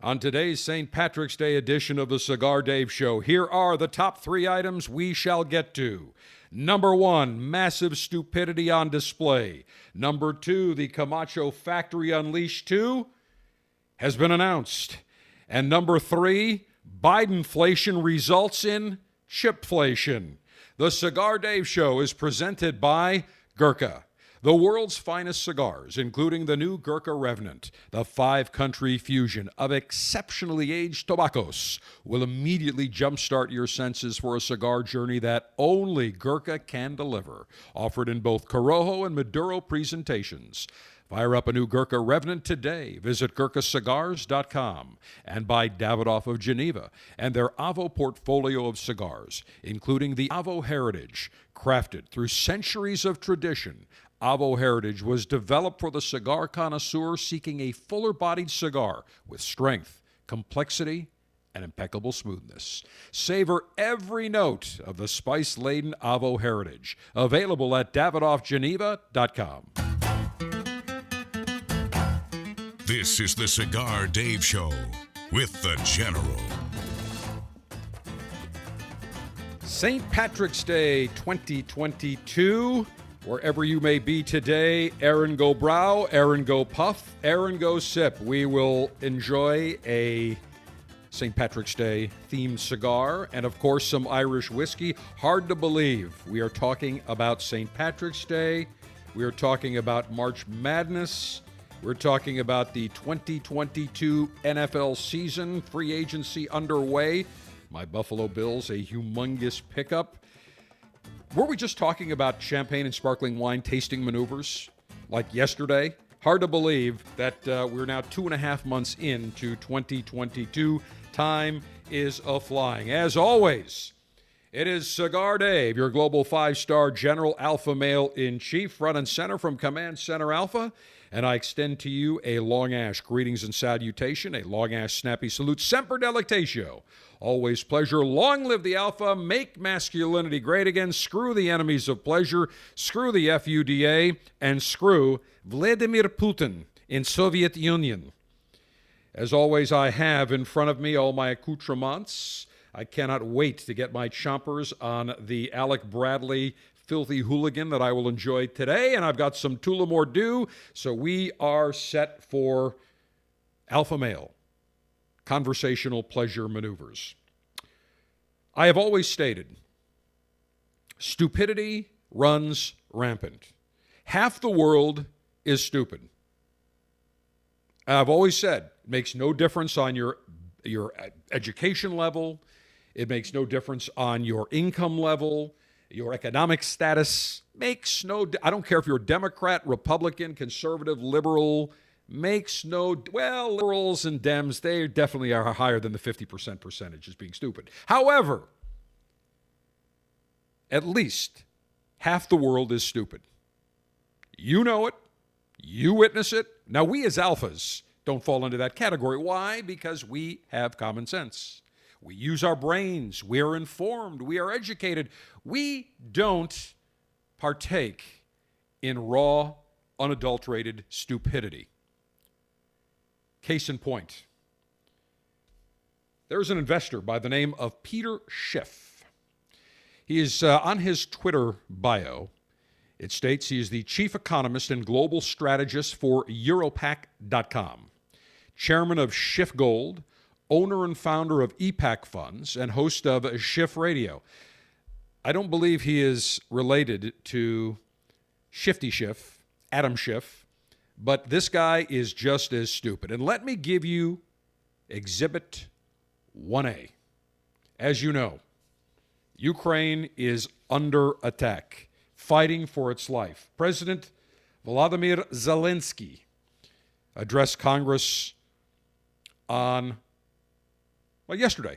On today's St. Patrick's Day edition of the Cigar Dave Show, here are the top three items we shall get to. Number one, massive stupidity on display. Number two, the Camacho Factory Unleashed 2 has been announced. And number three, Bidenflation results in chipflation. The Cigar Dave Show is presented by Gurkha. The world's finest cigars, including the new Gurkha Revenant, the five country fusion of exceptionally aged tobaccos, will immediately jumpstart your senses for a cigar journey that only Gurkha can deliver. Offered in both Corojo and Maduro presentations. Fire up a new Gurkha Revenant today. Visit GurkhaCigars.com and buy Davidoff of Geneva and their Avo portfolio of cigars, including the Avo Heritage, crafted through centuries of tradition. Avo Heritage was developed for the cigar connoisseur seeking a fuller bodied cigar with strength, complexity, and impeccable smoothness. Savor every note of the spice laden Avo Heritage. Available at DavidoffGeneva.com. This is the Cigar Dave Show with the General. St. Patrick's Day 2022. Wherever you may be today, Erin go bragh, Erin go puff, Erin go sip. We will enjoy a St. Patrick's Day themed cigar and, of course, some Irish whiskey. Hard to believe we are talking about St. Patrick's Day. We are talking about March Madness. We're talking about the 2022 NFL season, free agency underway. My Buffalo Bills, a humongous pickup. Were we just talking about champagne and sparkling wine tasting maneuvers like yesterday? Hard to believe that uh, we're now two and a half months into 2022. Time is a flying. As always, it is Cigar Dave, your global five star general alpha male in chief, front and center from Command Center Alpha. And I extend to you a long ash greetings and salutation, a long ash snappy salute, semper delectatio. Always pleasure. Long live the alpha. Make masculinity great again. Screw the enemies of pleasure. Screw the FUDA. And screw Vladimir Putin in Soviet Union. As always, I have in front of me all my accoutrements. I cannot wait to get my chompers on the Alec Bradley filthy hooligan that I will enjoy today. And I've got some Tullamore Dew. So we are set for alpha male conversational pleasure maneuvers. I have always stated stupidity runs rampant. Half the world is stupid. I've always said it makes no difference on your your education level. It makes no difference on your income level, your economic status. Makes no I don't care if you're a Democrat, Republican, conservative, liberal, makes no well liberals and dems they definitely are higher than the 50% percentage as being stupid. However at least half the world is stupid. You know it. You witness it. Now we as alphas don't fall into that category. Why? Because we have common sense we use our brains we are informed we are educated we don't partake in raw unadulterated stupidity Case in point, there's an investor by the name of Peter Schiff. He is uh, on his Twitter bio. It states he is the chief economist and global strategist for Europac.com, chairman of Schiff Gold, owner and founder of EPAC Funds, and host of Schiff Radio. I don't believe he is related to Shifty Schiff, Adam Schiff, but this guy is just as stupid. And let me give you Exhibit 1A. As you know, Ukraine is under attack, fighting for its life. President Volodymyr Zelensky addressed Congress on, well, yesterday.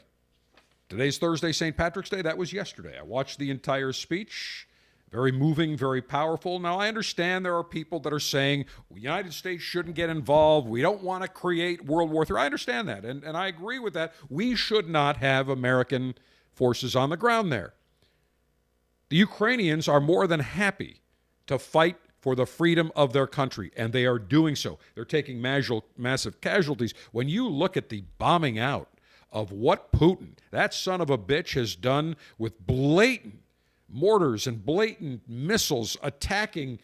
Today's Thursday, St. Patrick's Day. That was yesterday. I watched the entire speech. Very moving, very powerful. Now, I understand there are people that are saying the United States shouldn't get involved. We don't want to create World War III. I understand that, and, and I agree with that. We should not have American forces on the ground there. The Ukrainians are more than happy to fight for the freedom of their country, and they are doing so. They're taking massive casualties. When you look at the bombing out of what Putin, that son of a bitch, has done with blatant mortars and blatant missiles attacking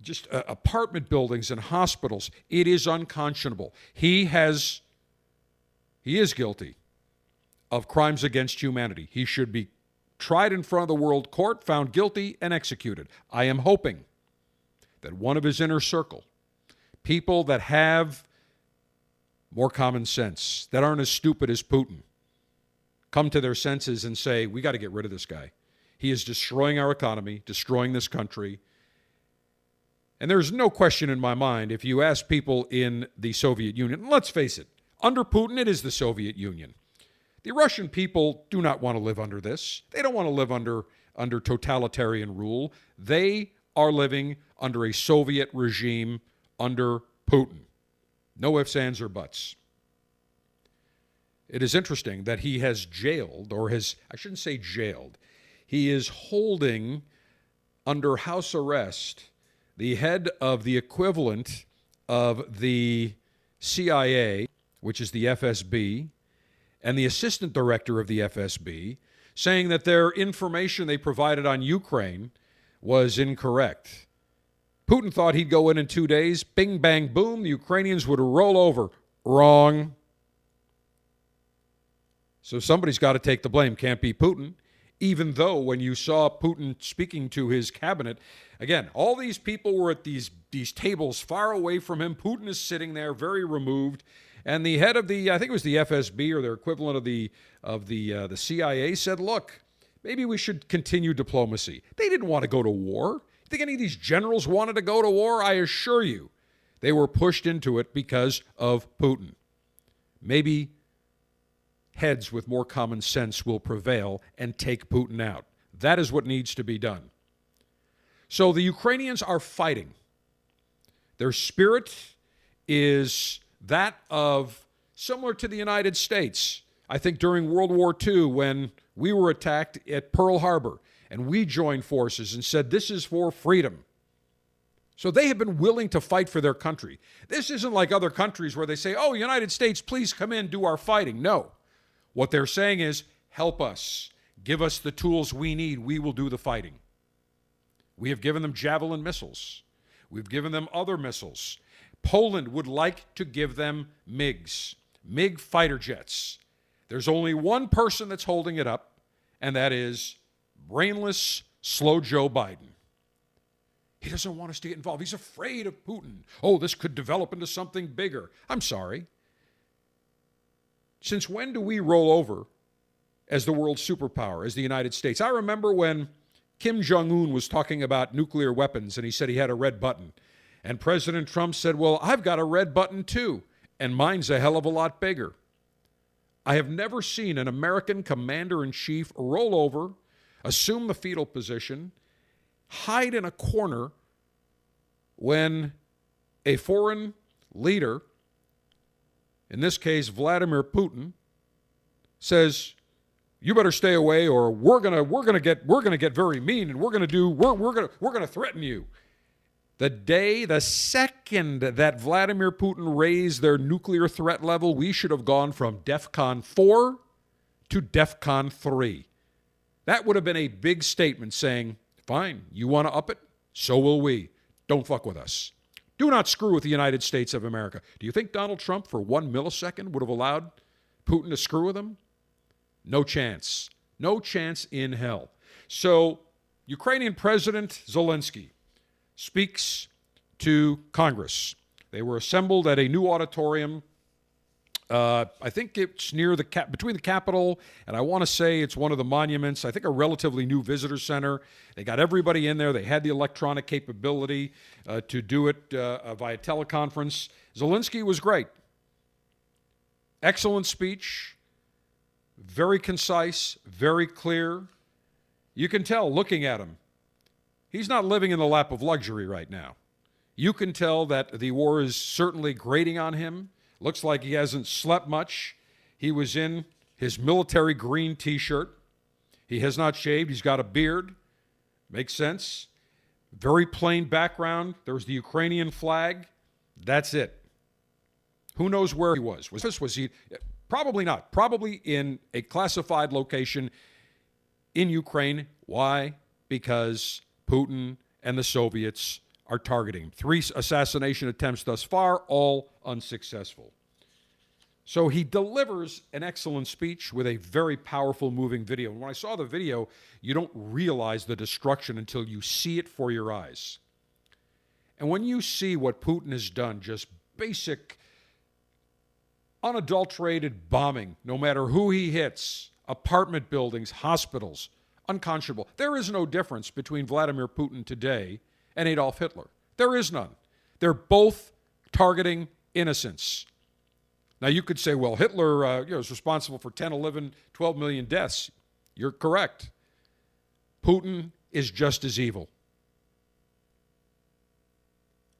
just uh, apartment buildings and hospitals, it is unconscionable. He has, he is guilty of crimes against humanity. He should be tried in front of the world court, found guilty, and executed. I am hoping that one of his inner circle, people that have more common sense, that aren't as stupid as Putin, come to their senses and say, we got to get rid of this guy. He is destroying our economy, destroying this country. And there's no question in my mind if you ask people in the Soviet Union, let's face it, under Putin, it is the Soviet Union. The Russian people do not want to live under this. They don't want to live under, under totalitarian rule. They are living under a Soviet regime under Putin. No ifs, ands, or buts. It is interesting that he has jailed, or has, I shouldn't say jailed, he is holding under house arrest the head of the equivalent of the CIA, which is the FSB, and the assistant director of the FSB, saying that their information they provided on Ukraine was incorrect. Putin thought he'd go in in two days. Bing, bang, boom. The Ukrainians would roll over. Wrong. So somebody's got to take the blame. Can't be Putin. Even though when you saw Putin speaking to his cabinet, again, all these people were at these, these tables far away from him. Putin is sitting there very removed. And the head of the, I think it was the FSB or their equivalent of the, of the, uh, the CIA said, look, maybe we should continue diplomacy. They didn't want to go to war. Think any of these generals wanted to go to war? I assure you, they were pushed into it because of Putin. Maybe heads with more common sense will prevail and take Putin out. That is what needs to be done. So the Ukrainians are fighting. Their spirit is that of similar to the United States. I think during World War II, when we were attacked at Pearl Harbor and we joined forces and said, This is for freedom. So they have been willing to fight for their country. This isn't like other countries where they say, Oh, United States, please come in, do our fighting. No. What they're saying is, Help us. Give us the tools we need. We will do the fighting. We have given them Javelin missiles. We've given them other missiles. Poland would like to give them MiGs, MiG fighter jets. There's only one person that's holding it up, and that is brainless, slow Joe Biden. He doesn't want us to get involved. He's afraid of Putin. Oh, this could develop into something bigger. I'm sorry. Since when do we roll over as the world superpower, as the United States? I remember when Kim Jong un was talking about nuclear weapons and he said he had a red button. And President Trump said, Well, I've got a red button too, and mine's a hell of a lot bigger. I have never seen an American commander in chief roll over, assume the fetal position, hide in a corner when a foreign leader, in this case Vladimir Putin, says, you better stay away or we're to we're to get we're to get very mean and we're to do we're we're to we're to threaten you the day, the second that Vladimir Putin raised their nuclear threat level, we should have gone from DEFCON 4 to DEFCON 3. That would have been a big statement saying, fine, you want to up it? So will we. Don't fuck with us. Do not screw with the United States of America. Do you think Donald Trump, for one millisecond, would have allowed Putin to screw with him? No chance. No chance in hell. So, Ukrainian President Zelensky speaks to Congress. They were assembled at a new auditorium. Uh, I think it's near the cap- between the Capitol and I want to say it's one of the monuments. I think a relatively new visitor center. They got everybody in there. They had the electronic capability uh, to do it uh, via teleconference. Zelensky was great. Excellent speech, very concise, very clear. You can tell looking at him He's not living in the lap of luxury right now. You can tell that the war is certainly grating on him. Looks like he hasn't slept much. He was in his military green t shirt. He has not shaved. He's got a beard. Makes sense. Very plain background. There's the Ukrainian flag. That's it. Who knows where he was? Was this was he probably not. Probably in a classified location in Ukraine. Why? Because Putin and the Soviets are targeting him. Three assassination attempts thus far, all unsuccessful. So he delivers an excellent speech with a very powerful, moving video. And when I saw the video, you don't realize the destruction until you see it for your eyes. And when you see what Putin has done, just basic, unadulterated bombing, no matter who he hits, apartment buildings, hospitals, unconscionable. There is no difference between Vladimir Putin today and Adolf Hitler. There is none. They're both targeting innocents. Now, you could say, well, Hitler uh, you know, was responsible for 10, 11, 12 million deaths. You're correct. Putin is just as evil.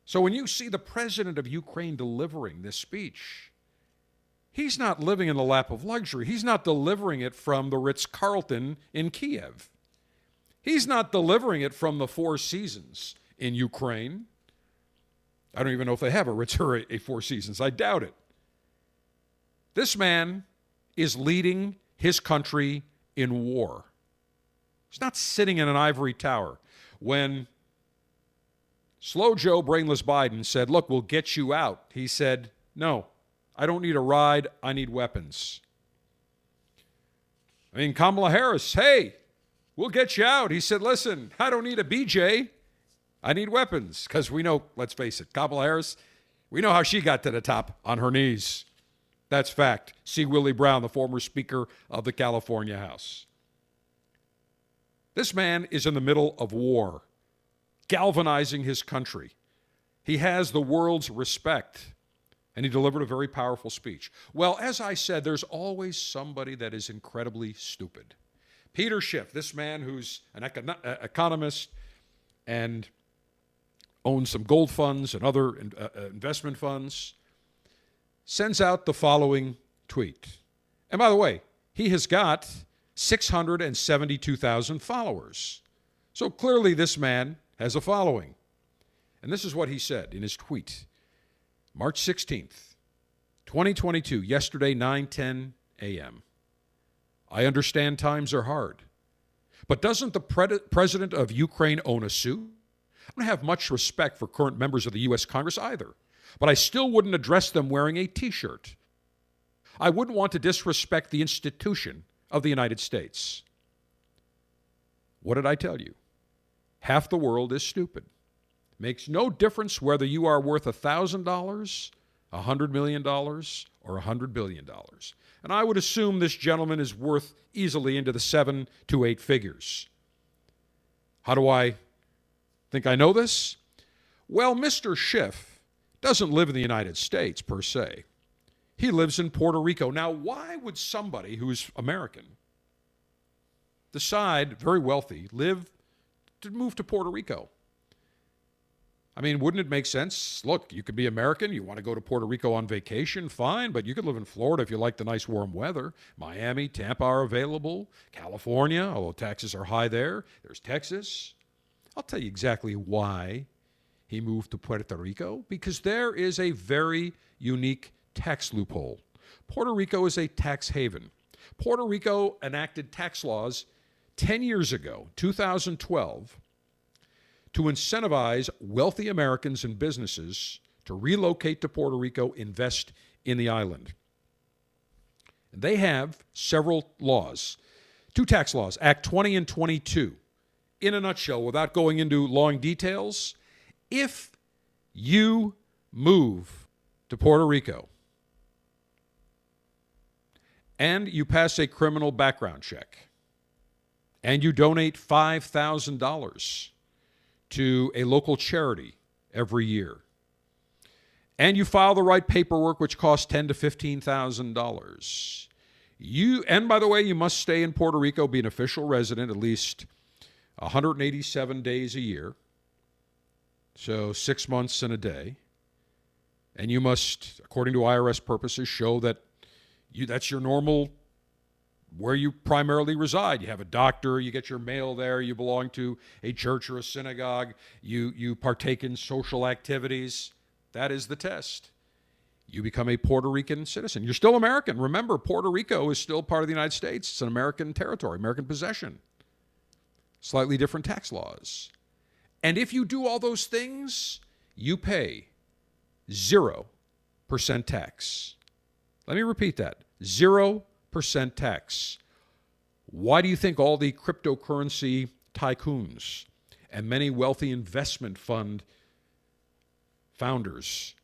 So when you see the president of Ukraine delivering this speech, he's not living in the lap of luxury. He's not delivering it from the Ritz Carlton in Kiev. He's not delivering it from the Four Seasons in Ukraine. I don't even know if they have a Ritz or a Four Seasons. I doubt it. This man is leading his country in war. He's not sitting in an ivory tower. When Slow Joe Brainless Biden said, Look, we'll get you out, he said, No, I don't need a ride. I need weapons. I mean, Kamala Harris, hey, we'll get you out. He said, Listen, I don't need a BJ. I need weapons. Because we know, let's face it, Kamala Harris, we know how she got to the top on her knees. That's fact. See Willie Brown, the former Speaker of the California House. This man is in the middle of war, galvanizing his country. He has the world's respect, and he delivered a very powerful speech. Well, as I said, there's always somebody that is incredibly stupid. Peter Schiff, this man who's an econ- economist and owns some gold funds and other uh, uh investment funds, sends out the following tweet. And by the way, he has got 672,000 followers. So clearly, this man has a following. And this is what he said in his tweet March 16th, 2022, yesterday, 9:10 a.m. I understand times are hard. But doesn't the pre- president of Ukraine own a suit? I don't have much respect for current members of the U.S. Congress either but I still wouldn't address them wearing a t shirt. I wouldn't want to disrespect the institution of the United States. What did I tell you? Half the world is stupid. Makes no difference whether you are worth $1,000, $100 million, or $100 billion. And I would assume this gentleman is worth easily into the seven to eight figures. How do I think I know this? Well, Mr. Schiff doesn't live in the United States per se. He lives in Puerto Rico. Now, why would somebody who's American decide, very wealthy, live to move to Puerto Rico? I mean, wouldn't it make sense? Look, you could be American, you want to go to Puerto Rico on vacation, fine, but you could live in Florida if you like the nice warm weather. Miami, Tampa are available. California, although taxes are high there. There's Texas. I'll tell you exactly why he moved to Puerto Rico because there is a very unique tax loophole. Puerto Rico is a tax haven. Puerto Rico enacted tax laws 10 years ago, 2012, to incentivize wealthy Americans and businesses to relocate to Puerto Rico, invest in the island. They have several laws, two tax laws, Act 20 and 22. In a nutshell, without going into long details, if you move to Puerto Rico and you pass a criminal background check and you donate $5,000 to a local charity every year and you file the right paperwork which costs ten to fifteen thousand dollars you and by the way you must stay in puerto rico be an official resident at least 187 days a year so six months and a day. And you must, according to IRS purposes, show that you that's your normal where you primarily reside. You have a doctor, you get your mail there, you belong to a church or a synagogue, you, you partake in social activities. That is the test. You become a Puerto Rican citizen. You're still American. Remember, Puerto Rico is still part of the United States. It's an American territory, American possession. Slightly different tax laws. And if you do all those things, you pay 0% tax. Let me repeat that 0% tax. Why do you think all the cryptocurrency tycoons and many wealthy investment fund founders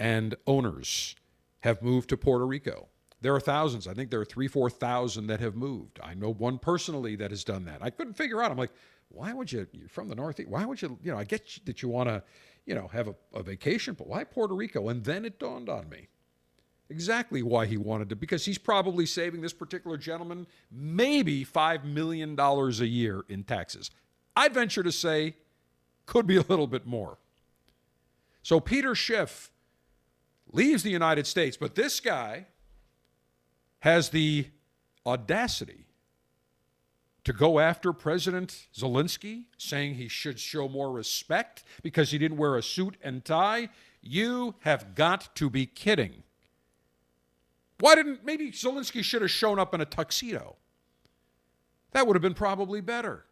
and owners have moved to Puerto Rico? There are thousands. I think there are three, 4,000 that have moved. I know one personally that has done that. I couldn't figure out. I'm like, why would you, you're from the Northeast, why would you, you know, I get that you want to, you know, have a, a vacation, but why Puerto Rico? And then it dawned on me exactly why he wanted to, because he's probably saving this particular gentleman maybe $5 million a year in taxes. I'd venture to say could be a little bit more. So Peter Schiff leaves the United States, but this guy has the audacity to go after President Zelensky, saying he should show more respect because he didn't wear a suit and tie. You have got to be kidding. Why didn't maybe Zelensky should have shown up in a tuxedo? That would have been probably better.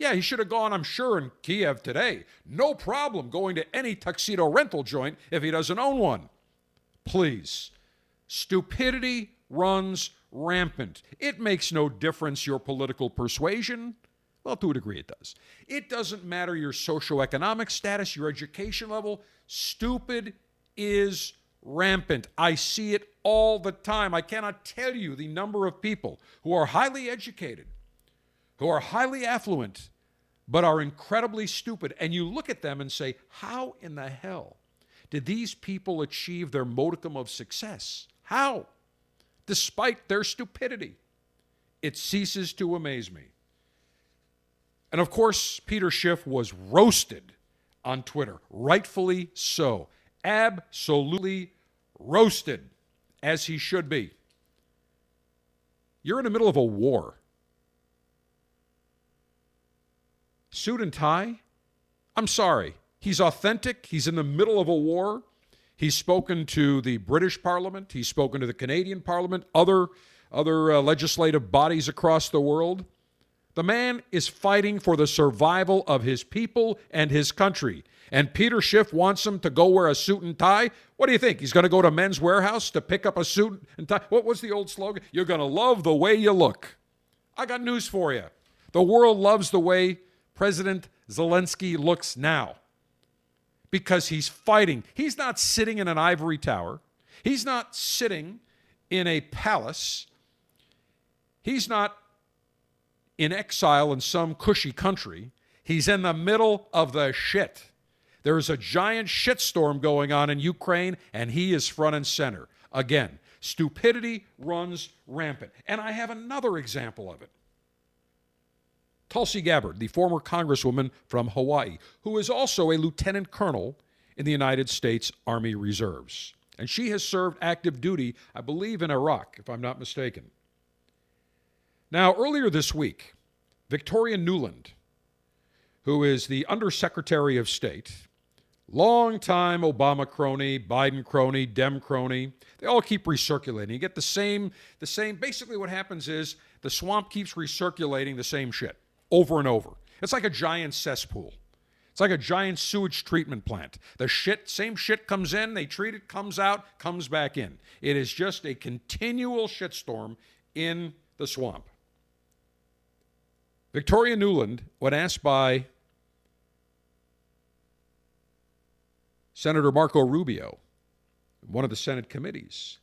Yeah, he should have gone, I'm sure, in Kiev today. No problem going to any tuxedo rental joint if he doesn't own one. Please. Stupidity runs rampant. It makes no difference your political persuasion. Well, to a degree, it does. It doesn't matter your socioeconomic status, your education level. Stupid is rampant. I see it all the time. I cannot tell you the number of people who are highly educated, who are highly affluent, but are incredibly stupid. And you look at them and say, how in the hell did these people achieve their modicum of success? How? Despite their stupidity. It ceases to amaze me. And of course, Peter Schiff was roasted on Twitter, rightfully so. Absolutely roasted, as he should be. You're in the middle of a war. Suit and tie? I'm sorry. He's authentic. He's in the middle of a war. He's spoken to the British Parliament. He's spoken to the Canadian Parliament, other, other uh, legislative bodies across the world. The man is fighting for the survival of his people and his country. And Peter Schiff wants him to go wear a suit and tie. What do you think? He's going to go to Men's Wearhouse to pick up a suit and tie? What was the old slogan? You're going to love the way you look. I got news for you. The world loves the way President Zelensky looks now because he's fighting. He's not sitting in an ivory tower, he's not sitting in a palace, he's not in exile in some cushy country. He's in the middle of the shit. There is a giant shitstorm going on in Ukraine, and he is front and center. Again, stupidity runs rampant. And I have another example of it. Tulsi Gabbard, the former congresswoman from Hawaii, who is also a lieutenant colonel in the United States Army Reserves. And she has served active duty, I believe, in Iraq, if I'm not mistaken. Now, earlier this week, Victoria Nuland, who is the Undersecretary of State, long-time Obama crony, Biden crony, Dem crony, they all keep recirculating. You get the same, the same, basically what happens is the swamp keeps recirculating the same shit over and over. It's like a giant cesspool. It's like a giant sewage treatment plant. The shit, same shit comes in, they treat it, comes out, comes back in. It is just a continual shitstorm in the swamp. Victoria Nuland, when asked by Senator Marco Rubio, one of the Senate committees,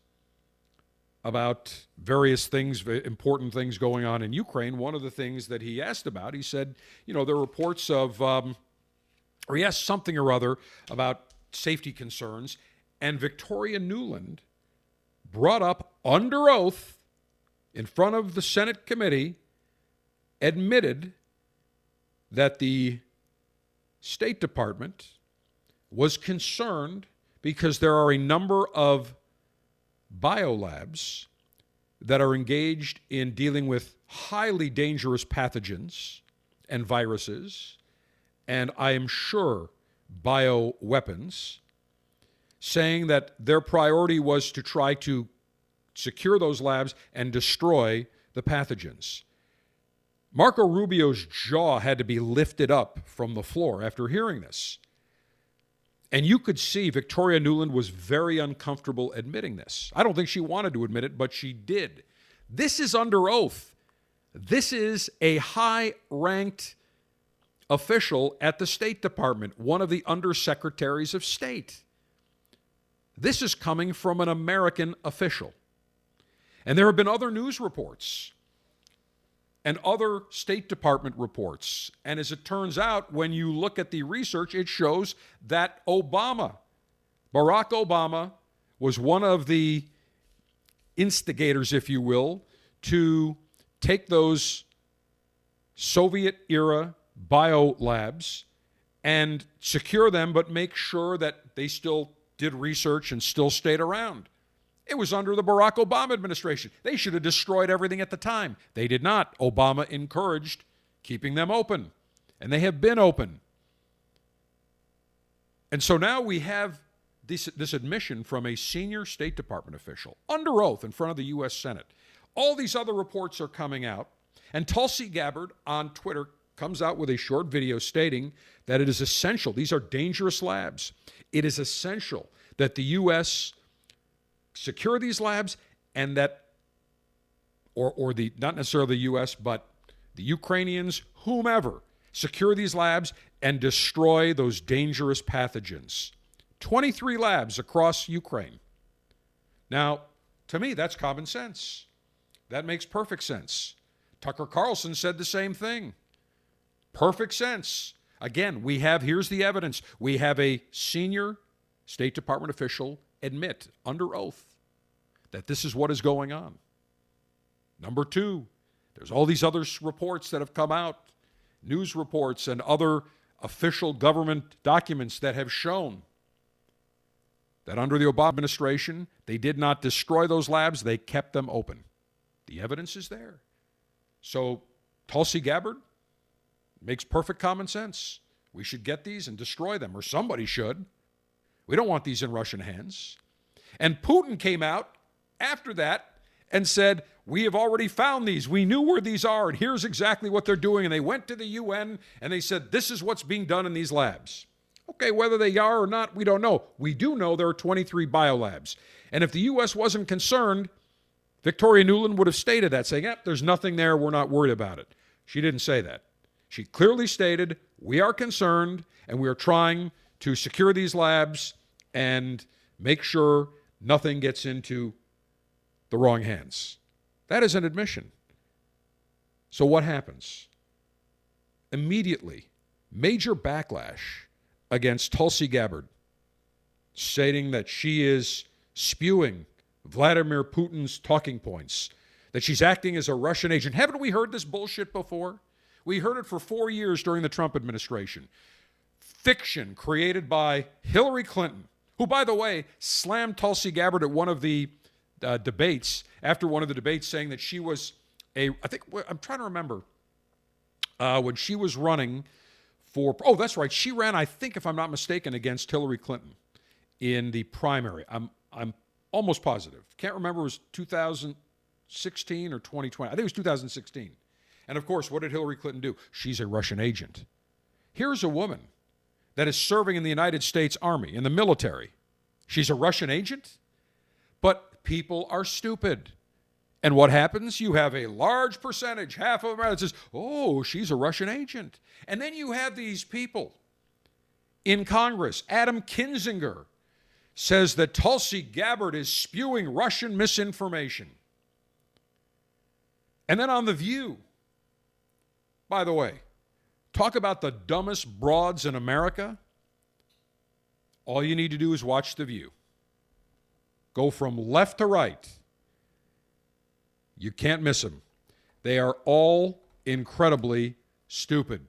about various things, important things going on in Ukraine. One of the things that he asked about, he said, you know, there are reports of, um, or he asked something or other about safety concerns, and Victoria Nuland brought up under oath in front of the Senate committee, admitted that the State Department was concerned because there are a number of biolabs that are engaged in dealing with highly dangerous pathogens and viruses, and I am sure bioweapons, saying that their priority was to try to secure those labs and destroy the pathogens. Marco Rubio's jaw had to be lifted up from the floor after hearing this. And you could see Victoria Nuland was very uncomfortable admitting this. I don't think she wanted to admit it, but she did. This is under oath. This is a high ranked official at the State Department, one of the undersecretaries of state. This is coming from an American official. And there have been other news reports and other State Department reports. And as it turns out, when you look at the research, it shows that Obama, Barack Obama, was one of the instigators, if you will, to take those Soviet era bio labs and secure them, but make sure that they still did research and still stayed around. It was under the Barack Obama administration. They should have destroyed everything at the time. They did not. Obama encouraged keeping them open, and they have been open. And so now we have this, this admission from a senior State Department official under oath in front of the U.S. Senate. All these other reports are coming out, and Tulsi Gabbard on Twitter comes out with a short video stating that it is essential, these are dangerous labs. It is essential that the U.S secure these labs and that or or the not necessarily the US but the Ukrainians whomever secure these labs and destroy those dangerous pathogens. 23 labs across Ukraine. Now to me that's common sense. That makes perfect sense. Tucker Carlson said the same thing. Perfect sense. Again we have here's the evidence. We have a senior State Department official admit under oath that this is what is going on. Number two, there's all these other reports that have come out, news reports and other official government documents that have shown that under the Obama administration, they did not destroy those labs, they kept them open. The evidence is there. So, Tulsi Gabbard makes perfect common sense. We should get these and destroy them, or somebody should. We don't want these in Russian hands. And Putin came out after that and said, We have already found these. We knew where these are, and here's exactly what they're doing. And they went to the UN and they said, This is what's being done in these labs. Okay, whether they are or not, we don't know. We do know there are 23 biolabs. And if the U.S. wasn't concerned, Victoria Nuland would have stated that, saying, Yep, there's nothing there. We're not worried about it. She didn't say that. She clearly stated, We are concerned and we are trying to secure these labs and make sure nothing gets into the wrong hands. That is an admission. So what happens? Immediately, major backlash against Tulsi Gabbard, stating that she is spewing Vladimir Putin's talking points, that she's acting as a Russian agent. Haven't we heard this bullshit before? We heard it for four years during the Trump administration. Fiction created by Hillary Clinton, who, by the way, slammed Tulsi Gabbard at one of the uh, debates after one of the debates saying that she was a I think I'm trying to remember uh, when she was running for oh that's right. She ran I think if I'm not mistaken against Hillary Clinton in the primary. I'm I'm almost positive. Can't remember it was 2016 or 2020 I think it was 2016 and of course what did Hillary Clinton do? She's a Russian agent. Here's a woman that is serving in the United States Army in the military. She's a Russian agent but people are stupid. And what happens? You have a large percentage, half of them that says, oh, she's a Russian agent. And then you have these people in Congress. Adam Kinzinger says that Tulsi Gabbard is spewing Russian misinformation. And then on The View, by the way, talk about the dumbest broads in America. All you need to do is watch The View. Go from left to right. You can't miss them. They are all incredibly stupid.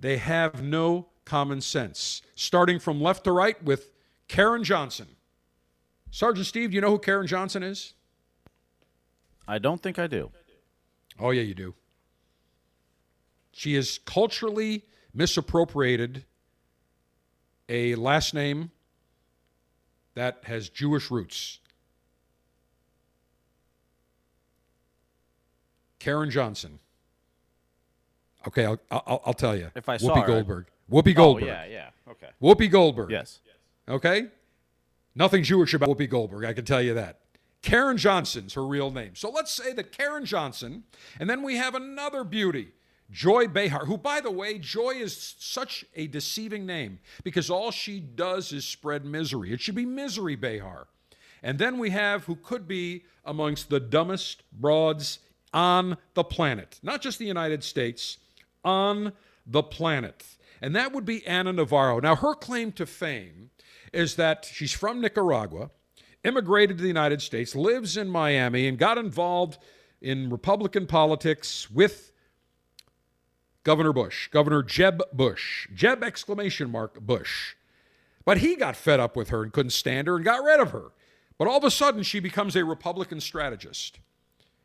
They have no common sense. Starting from left to right with Caryn Johnson. Sergeant Steve, do you know who Caryn Johnson is? I don't think I do. Oh, yeah, you do. She has culturally misappropriated a last name that has Jewish roots. Caryn Johnson. Okay, I'll, I'll, I'll tell you. If I saw Whoopi her, Goldberg. Whoopi Oh, Goldberg. yeah, yeah. Okay. Whoopi Goldberg. Yes. Okay? Nothing Jewish about Whoopi Goldberg, I can tell you that. Caryn Johnson's her real name. So let's say that Caryn Johnson, and then we have another beauty, Joy Behar, who, by the way, Joy is such a deceiving name because all she does is spread misery. It should be Misery Behar. And then we have who could be amongst the dumbest broads on the planet, not just the United States, on the planet. And that would be Ana Navarro. Now, her claim to fame is that she's from Nicaragua, immigrated to the United States, lives in Miami, and got involved in Republican politics with Governor Bush, Governor Jeb Bush, Jeb exclamation mark Bush. But he got fed up with her and couldn't stand her and got rid of her. But all of a sudden, she becomes a Republican strategist.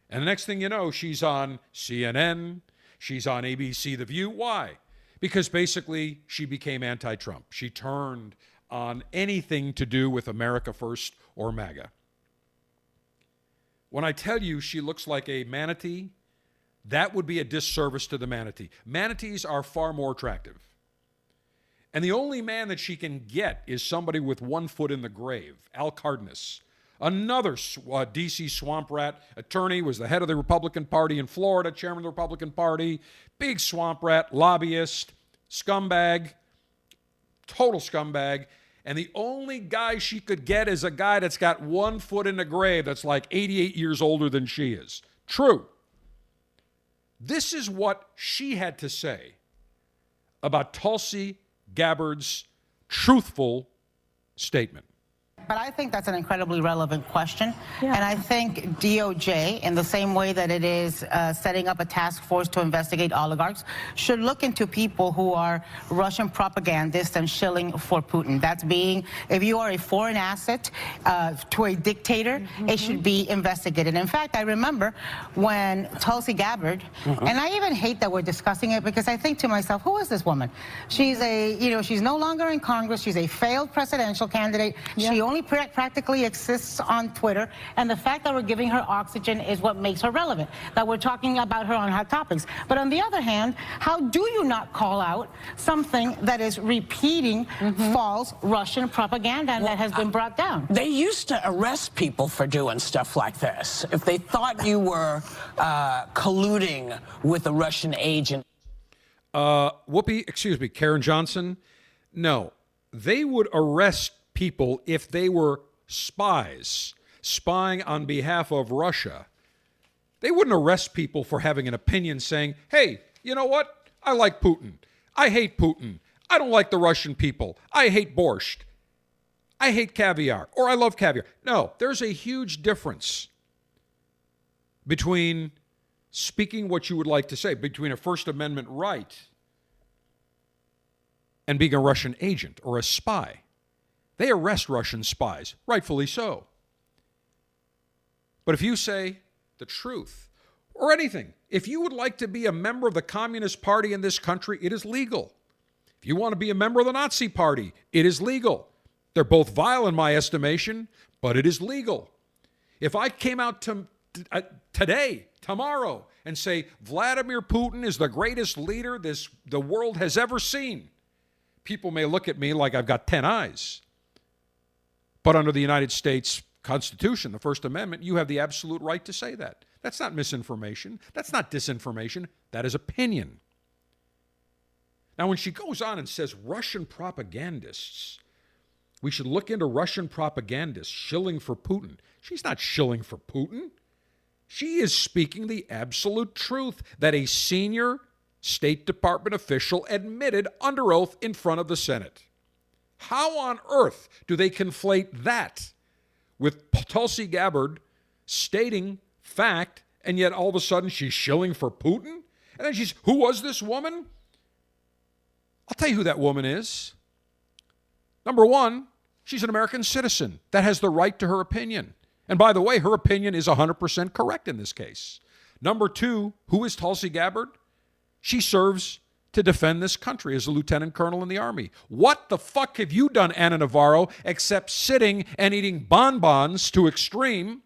And the next thing you know, she's on CNN, she's on ABC The View. Why? Because basically, she became anti Trump. She turned on anything to do with America First or MAGA. When I tell you she looks like a manatee, that would be a disservice to the manatee. Manatees are far more attractive. And the only man that she can get is somebody with one foot in the grave, Al Cardenas. Another uh, D.C. swamp rat attorney was the head of the Republican Party in Florida, chairman of the Republican Party, big swamp rat, lobbyist, scumbag, total scumbag. And the only guy she could get is a guy that's got one foot in the grave that's like 88 years older than she is. True. This is what she had to say about Tulsi Gabbard's truthful statement. But I think that's an incredibly relevant question. And I think DOJ, in the same way that it is uh, setting up a task force to investigate oligarchs, should look into people who are Russian propagandists and shilling for Putin. That's being, if you are a foreign asset uh, to a dictator, it should be investigated. In fact, I remember when Tulsi Gabbard, and I even hate that we're discussing it because I think to myself, who is this woman? She's a, you know, she's no longer in Congress. She's a failed presidential candidate. She only pra- practically exists on Twitter. And the fact that we're giving her oxygen is what makes her relevant, that we're talking about her on hot topics. But on the other hand, how do you not call out something that is repeating false Russian propaganda and that has been brought down? They used to arrest people for doing stuff like this. If they thought you were uh, colluding with a Russian agent. Uh, Whoopi, excuse me, Caryn Johnson. No, they would arrest people if they were spies spying on behalf of Russia. They wouldn't arrest people for having an opinion saying, hey, you know what? I like Putin. I hate Putin. I don't like the Russian people. I hate borscht. I hate caviar or I love caviar. No, there's a huge difference between speaking what you would like to say, between a First Amendment right and being a Russian agent or a spy. They arrest Russian spies, rightfully so. But if you say the truth or anything, if you would like to be a member of the Communist Party in this country, it is legal. If you want to be a member of the Nazi Party, it is legal. They're both vile in my estimation, but it is legal. If I came out to, uh, today, tomorrow, and say Vladimir Putin is the greatest leader this the world has ever seen, people may look at me like I've got 10 eyes. But under the United States Constitution, the First Amendment, you have the absolute right to say that. That's not misinformation. That's not disinformation. That is opinion. Now, when she goes on and says Russian propagandists, we should look into Russian propagandists shilling for Putin. She's not shilling for Putin. She is speaking the absolute truth that a senior State Department official admitted under oath in front of the Senate. How on earth do they conflate that with Tulsi Gabbard stating fact, and yet all of a sudden she's shilling for Putin? And then she's, who was this woman? I'll tell you who that woman is. Number one, she's an American citizen that has the right to her opinion. And by the way, her opinion is 100% correct in this case. Number two, who is Tulsi Gabbard? She serves to defend this country as a lieutenant colonel in the Army. What the fuck have you done, Ana Navarro, except sitting and eating bonbons to extreme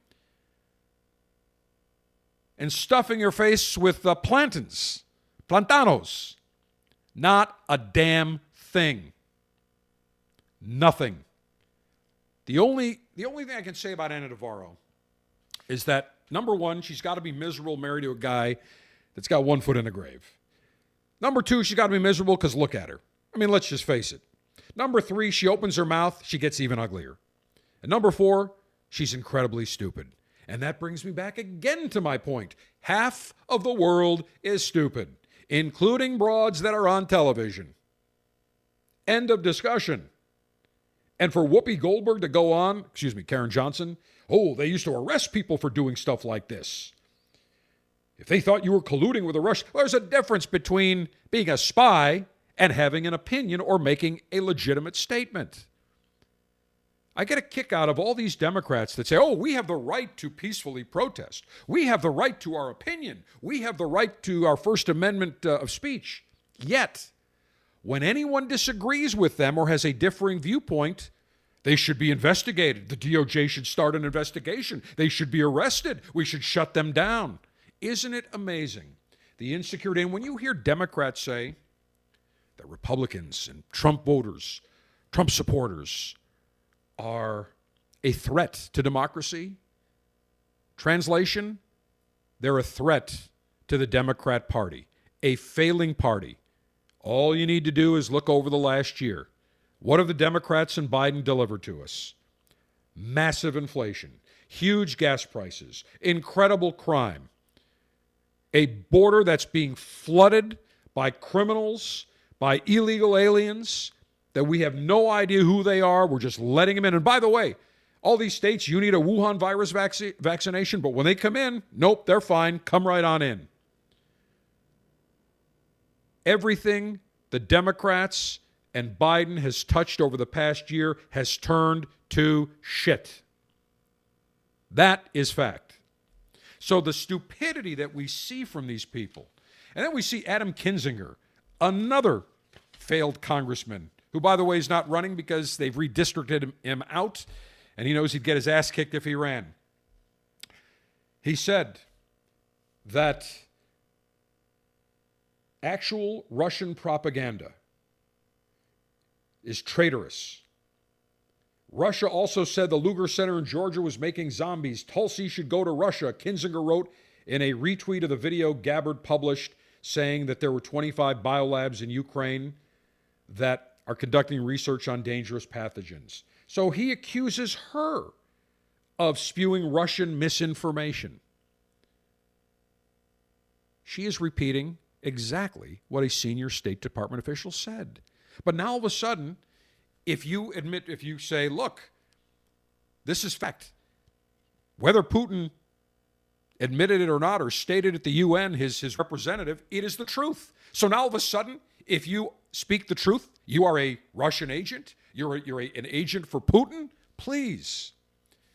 and stuffing your face with uh, plantains, plantanos? Not a damn thing. Nothing. The only, the only thing I can say about Ana Navarro is that number one, she's got to be miserable married to a guy that's got one foot in the grave. Number two, she's got to be miserable because look at her. I mean, let's just face it. Number three, she opens her mouth, she gets even uglier. And number four, she's incredibly stupid. And that brings me back again to my point. Half of the world is stupid, including broads that are on television. End of discussion. And for Whoopi Goldberg to go on, excuse me, Caryn Johnson, oh, they used to arrest people for doing stuff like this. If they thought you were colluding with the Russians, well, there's a difference between being a spy and having an opinion or making a legitimate statement. I get a kick out of all these Democrats that say, oh, we have the right to peacefully protest. We have the right to our opinion. We have the right to our First Amendment uh, of speech. Yet, when anyone disagrees with them or has a differing viewpoint, they should be investigated. The DOJ should start an investigation. They should be arrested. We should shut them down. Isn't it amazing? The insecurity. And when you hear Democrats say that Republicans and Trump voters, Trump supporters, are a threat to democracy, translation, they're a threat to the Democrat Party, a failing party. All you need to do is look over the last year. What have the Democrats and Biden delivered to us? Massive inflation, huge gas prices, incredible crime, a border that's being flooded by criminals, by illegal aliens that we have no idea who they are. We're just letting them in. And by the way, all these states, you need a Wuhan virus vac- vaccination, but when they come in, nope, they're fine. Come right on in. Everything the Democrats and Biden has touched over the past year has turned to shit. That is fact. So the stupidity that we see from these people, and then we see Adam Kinzinger, another failed congressman, who, by the way, is not running because they've redistricted him out, and he knows he'd get his ass kicked if he ran. He said that actual Russian propaganda is traitorous Russia also said the Lugar Center in Georgia was making zombies. Tulsi should go to Russia, Kinzinger wrote in a retweet of the video Gabbard published, saying that there were 25 biolabs in Ukraine that are conducting research on dangerous pathogens. So he accuses her of spewing Russian misinformation. She is repeating exactly what a senior State Department official said. But now all of a sudden, if you admit, if you say, look, this is fact, whether Putin admitted it or not, or stated at the UN, his, his representative, it is the truth. So now all of a sudden, if you speak the truth, you are a Russian agent, you're, a, you're a, an agent for Putin, please.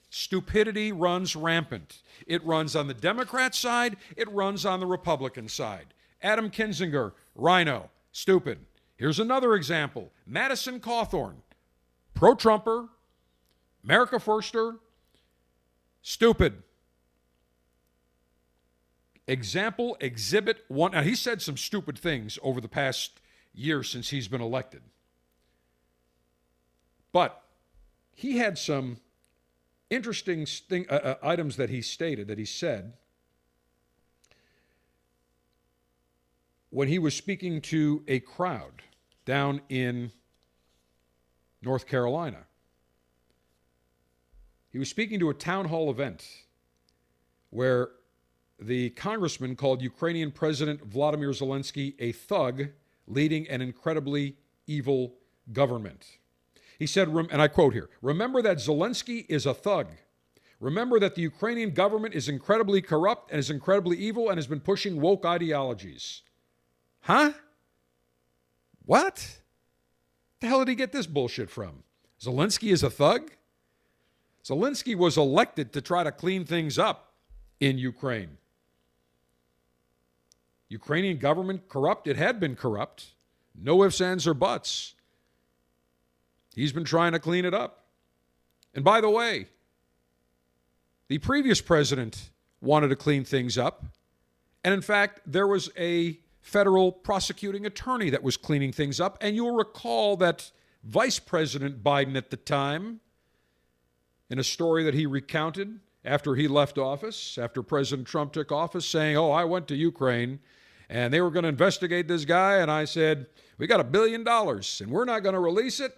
Stupidity runs rampant. It runs on the Democrat side, it runs on the Republican side. Adam Kinzinger, RINO, stupid. Here's another example Madison Cawthorn, pro Trumper, America Firster, stupid. Example, exhibit one. Now, he said some stupid things over the past year since he's been elected. But he had some interesting thing, uh, uh, items that he stated, that he said, when he was speaking to a crowd down in North Carolina. He was speaking to a town hall event where the congressman called Ukrainian President Vladimir Zelensky a thug leading an incredibly evil government. He said, and I quote here Remember that Zelensky is a thug. Remember that the Ukrainian government is incredibly corrupt and is incredibly evil and has been pushing woke ideologies. Huh? What? The hell did he get this bullshit from? Zelensky is a thug? Zelensky was elected to try to clean things up in Ukraine. Ukrainian government corrupt? It had been corrupt. No ifs, ands, or buts. He's been trying to clean it up. And by the way, the previous president wanted to clean things up. And in fact, there was a federal prosecuting attorney that was cleaning things up. And you'll recall that Vice President Biden at the time, in a story that he recounted after he left office, after President Trump took office, saying, Oh, I went to Ukraine and they were going to investigate this guy. And I said, We got a billion dollars and we're not going to release it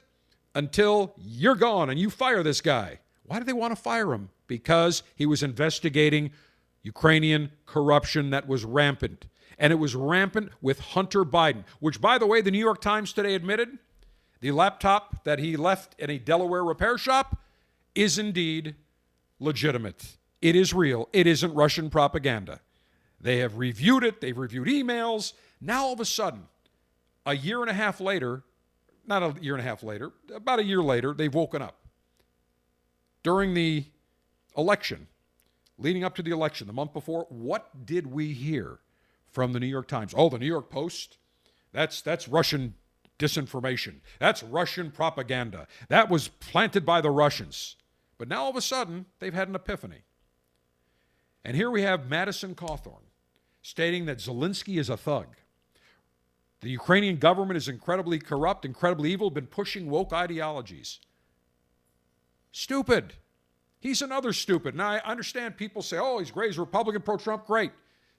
until you're gone and you fire this guy. Why do they want to fire him? Because he was investigating Ukrainian corruption that was rampant. And it was rampant with Hunter Biden, which, by the way, the New York Times today admitted the laptop that he left in a Delaware repair shop is indeed legitimate. It is real. It isn't Russian propaganda. They have reviewed it, they've reviewed emails. Now, all of a sudden, a year and a half later, not a year and a half later, about a year later, they've woken up. During the election, leading up to the election, the month before, what did we hear from the New York Times? Oh, the New York Post? That's that's Russian disinformation. That's Russian propaganda. That was planted by the Russians. But now all of a sudden, they've had an epiphany. And here we have Madison Cawthorn stating that Zelensky is a thug. The Ukrainian government is incredibly corrupt, incredibly evil, been pushing woke ideologies. Stupid. He's another stupid. Now, I understand people say, oh, he's great, he's Republican, pro Trump, great.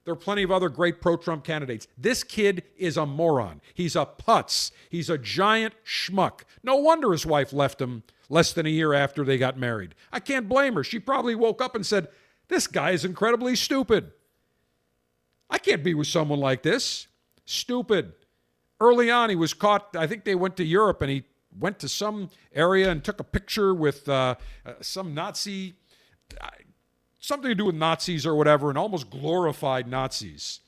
There are plenty of other great pro Trump candidates. This kid is a moron. He's a putz. He's a giant schmuck. No wonder his wife left him less than a year after they got married. I can't blame her. She probably woke up and said, This guy is incredibly stupid. I can't be with someone like this. Stupid. Early on, he was caught. I think they went to Europe and he went to some area and took a picture with uh, uh, some Nazi, uh, something to do with Nazis or whatever, and almost glorified Nazis.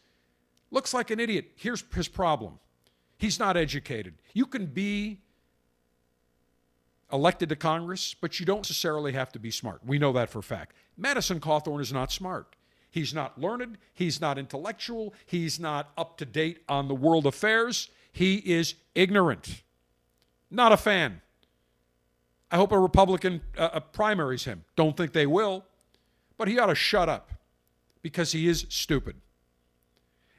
Looks like an idiot. Here's his problem he's not educated. You can be elected to Congress, but you don't necessarily have to be smart. We know that for a fact. Madison Cawthorn is not smart. He's not learned. He's not intellectual. He's not up to date on the world affairs. He is ignorant. Not a fan. I hope a Republican uh, uh, primaries him. Don't think they will. But he ought to shut up because he is stupid.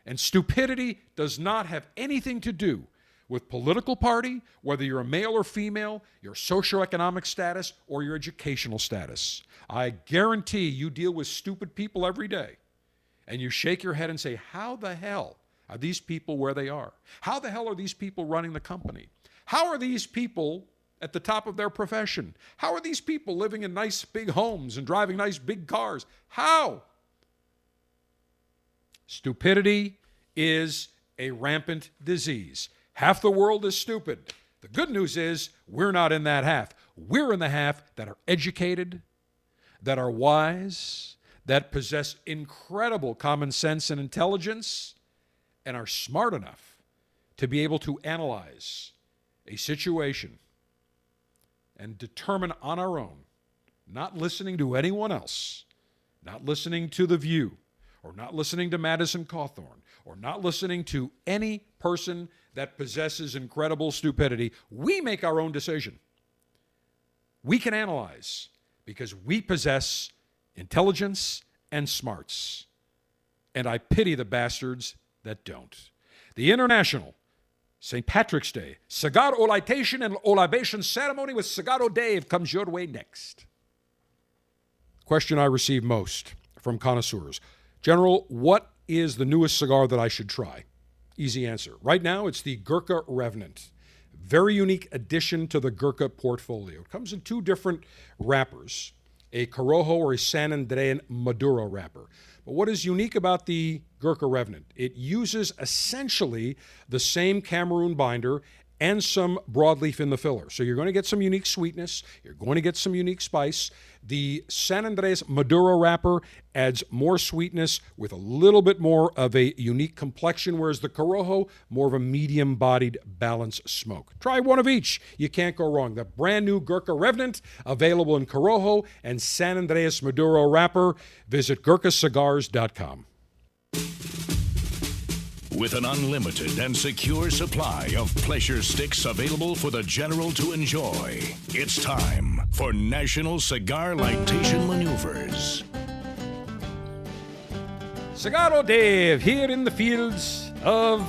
And stupidity does not have anything to do with political party, whether you're a male or female, your socioeconomic status, or your educational status. I guarantee you deal with stupid people every day. And you shake your head and say, How the hell are these people where they are? How the hell are these people running the company? How are these people at the top of their profession? How are these people living in nice big homes and driving nice big cars? How? Stupidity is a rampant disease. Half the world is stupid. The good news is we're not in that half. We're in the half that are educated, that are wise, that possess incredible common sense and intelligence, and are smart enough to be able to analyze a situation and determine on our own, not listening to anyone else, not listening to The View, or not listening to Madison Cawthorn, or not listening to any person that possesses incredible stupidity, we make our own decision. We can analyze because we possess intelligence and smarts. And I pity the bastards that don't. The International St. Patrick's Day, cigar olitation and olibation ceremony with Cigarro Dave comes your way next. Question I receive most from connoisseurs General, what is the newest cigar that I should try? Easy answer. Right now, it's the Gurkha Revenant. Very unique addition to the Gurkha portfolio. It comes in two different wrappers a Corojo or a San Andres Maduro wrapper. But what is unique about the Gurkha Revenant? It uses essentially the same Cameroon binder and some broadleaf in the filler. So you're going to get some unique sweetness, you're going to get some unique spice. The San Andres Maduro wrapper adds more sweetness with a little bit more of a unique complexion, whereas the Corojo, more of a medium bodied, balanced smoke. Try one of each. You can't go wrong. The brand new Gurkha Revenant, available in Corojo and San Andres Maduro wrapper. Visit GurkhaCigars.com. With an unlimited and secure supply of pleasure sticks available for the general to enjoy, it's time for National Cigar Lightation Maneuvers. Cigaro Dave here in the fields of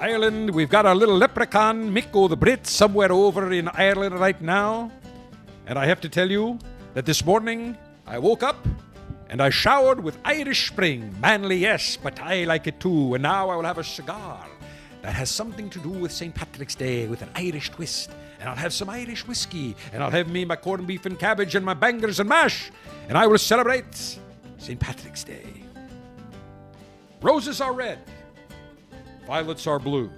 Ireland. We've got our little leprechaun, Mikko the Brit, somewhere over in Ireland right now. And I have to tell you that this morning I woke up and I showered with Irish Spring. Manly, yes, but I like it too. And now I will have a cigar that has something to do with St. Patrick's Day with an Irish twist. And I'll have some Irish whiskey. And I'll have me my corned beef and cabbage and my bangers and mash. And I will celebrate St. Patrick's Day. Roses are red, violets are blue.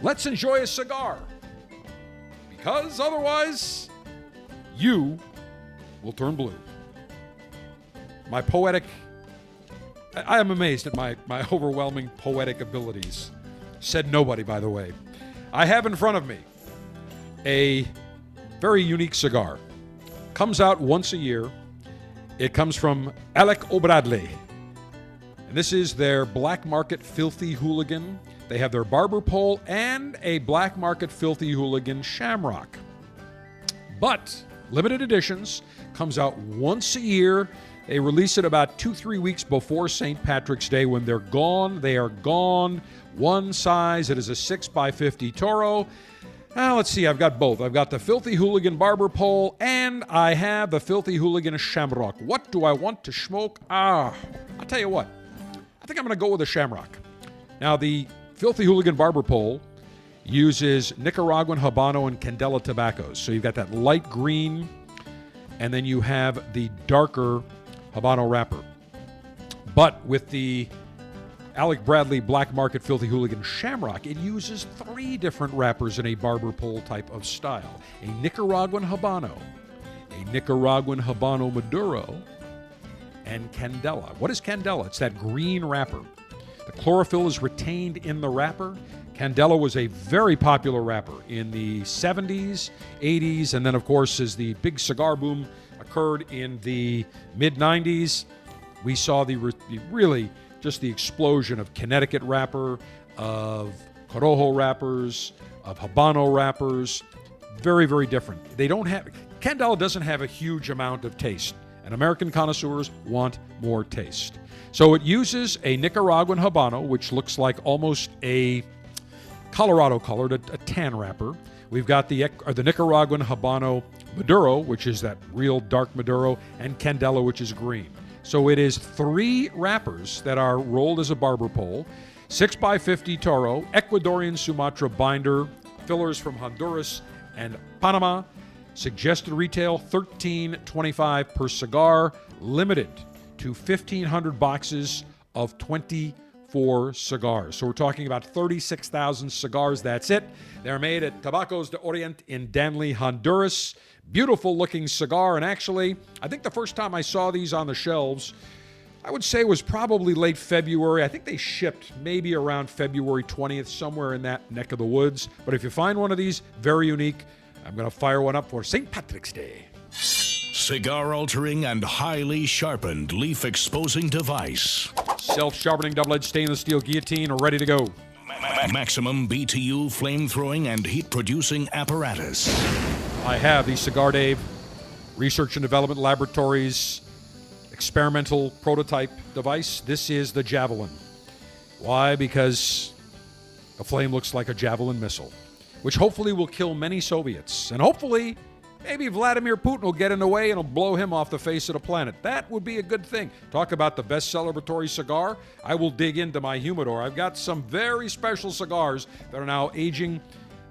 Let's enjoy a cigar. Because otherwise, you will turn blue. My poetic. I am amazed at my, my overwhelming poetic abilities. Said nobody, by the way. I have in front of me a very unique cigar. Comes out once a year. It comes from Alec O'Bradley. And this is their black market filthy hooligan. They have their barber pole and a black market filthy hooligan shamrock. But limited editions comes out once a year. They release it about two, three weeks before St. Patrick's Day. When they're gone, they are gone. One size, it is a 6 by 50 Toro. Now, let's see, I've got both. I've got the Filthy Hooligan Barber Pole and I have the Filthy Hooligan Shamrock. What do I want to smoke? Ah, I'll tell you what. I think I'm going to go with a Shamrock. Now, the Filthy Hooligan Barber Pole uses Nicaraguan Habano and Candela tobaccos. So you've got that light green, and then you have the darker Habano wrapper. But with the Alec Bradley Black Market Filthy Hooligan Shamrock, it uses three different wrappers in a barber pole type of style a Nicaraguan Habano, a Nicaraguan Habano Maduro, and Candela. What is Candela? It's that green wrapper. The chlorophyll is retained in the wrapper. Candela was a very popular wrapper in the 70s, 80s, and then, of course, as the big cigar boom occurred in the mid 90s, we saw the, re- the really just the explosion of Connecticut wrapper, of Corojo wrappers, of Habano wrappers. Very, very different. They don't have, Candela doesn't have a huge amount of taste, and American connoisseurs want more taste. So it uses a Nicaraguan Habano, which looks like almost a Colorado colored, a, a tan wrapper. We've got the, or the Nicaraguan Habano Maduro, which is that real dark Maduro, and Candela, which is green. So it is three wrappers that are rolled as a barber pole, 6x50 Toro, Ecuadorian Sumatra binder, fillers from Honduras and Panama. Suggested retail 13.25 per cigar, limited to 1500 boxes of 24 cigars. So we're talking about 36,000 cigars. That's it. They're made at Tabacos de Orient in Danlí, Honduras. Beautiful looking cigar. And actually, I think the first time I saw these on the shelves, I would say was probably late February. I think they shipped maybe around February 20th, somewhere in that neck of the woods. But if you find one of these, very unique, I'm going to fire one up for St. Patrick's Day. Cigar altering and highly sharpened leaf exposing device. Self sharpening double edged stainless steel guillotine are ready to go. Maximum BTU flame throwing and heat producing apparatus. I have the Cigar Dave Research and Development Laboratories experimental prototype device. This is the Javelin. Why? Because the flame looks like a Javelin missile, which hopefully will kill many Soviets. And hopefully, maybe Vladimir Putin will get in the way and will blow him off the face of the planet. That would be a good thing. Talk about the best celebratory cigar. I will dig into my humidor. I've got some very special cigars that are now aging,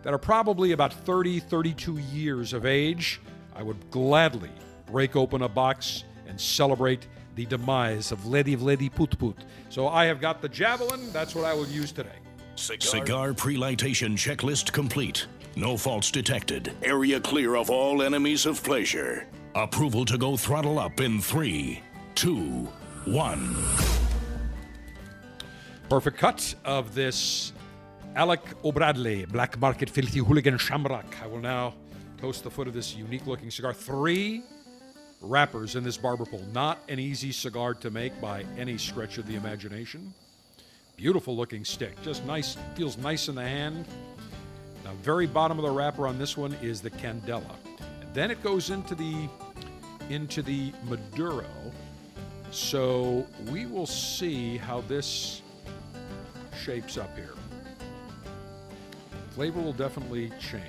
that are probably about 30, 32 years of age. I would gladly break open a box and celebrate the demise of Lady Vladi Put. So I have got the Javelin. That's what I will use today. Cigar pre-lightation checklist complete. No faults detected. Area clear of all enemies of pleasure. Approval to go throttle up in three, two, one. Perfect cut of this Alec O'Bradley Black Market Filthy Hooligan Shamrock. I will now toast the foot of this unique looking cigar. Three wrappers in this barber pole. Not an easy cigar to make by any stretch of the imagination. Beautiful looking stick. Just nice, feels nice in the hand. Now, very bottom of the wrapper on this one is the Candela. And then it goes into the into the Maduro. So we will see how this shapes up here. Flavor will definitely change.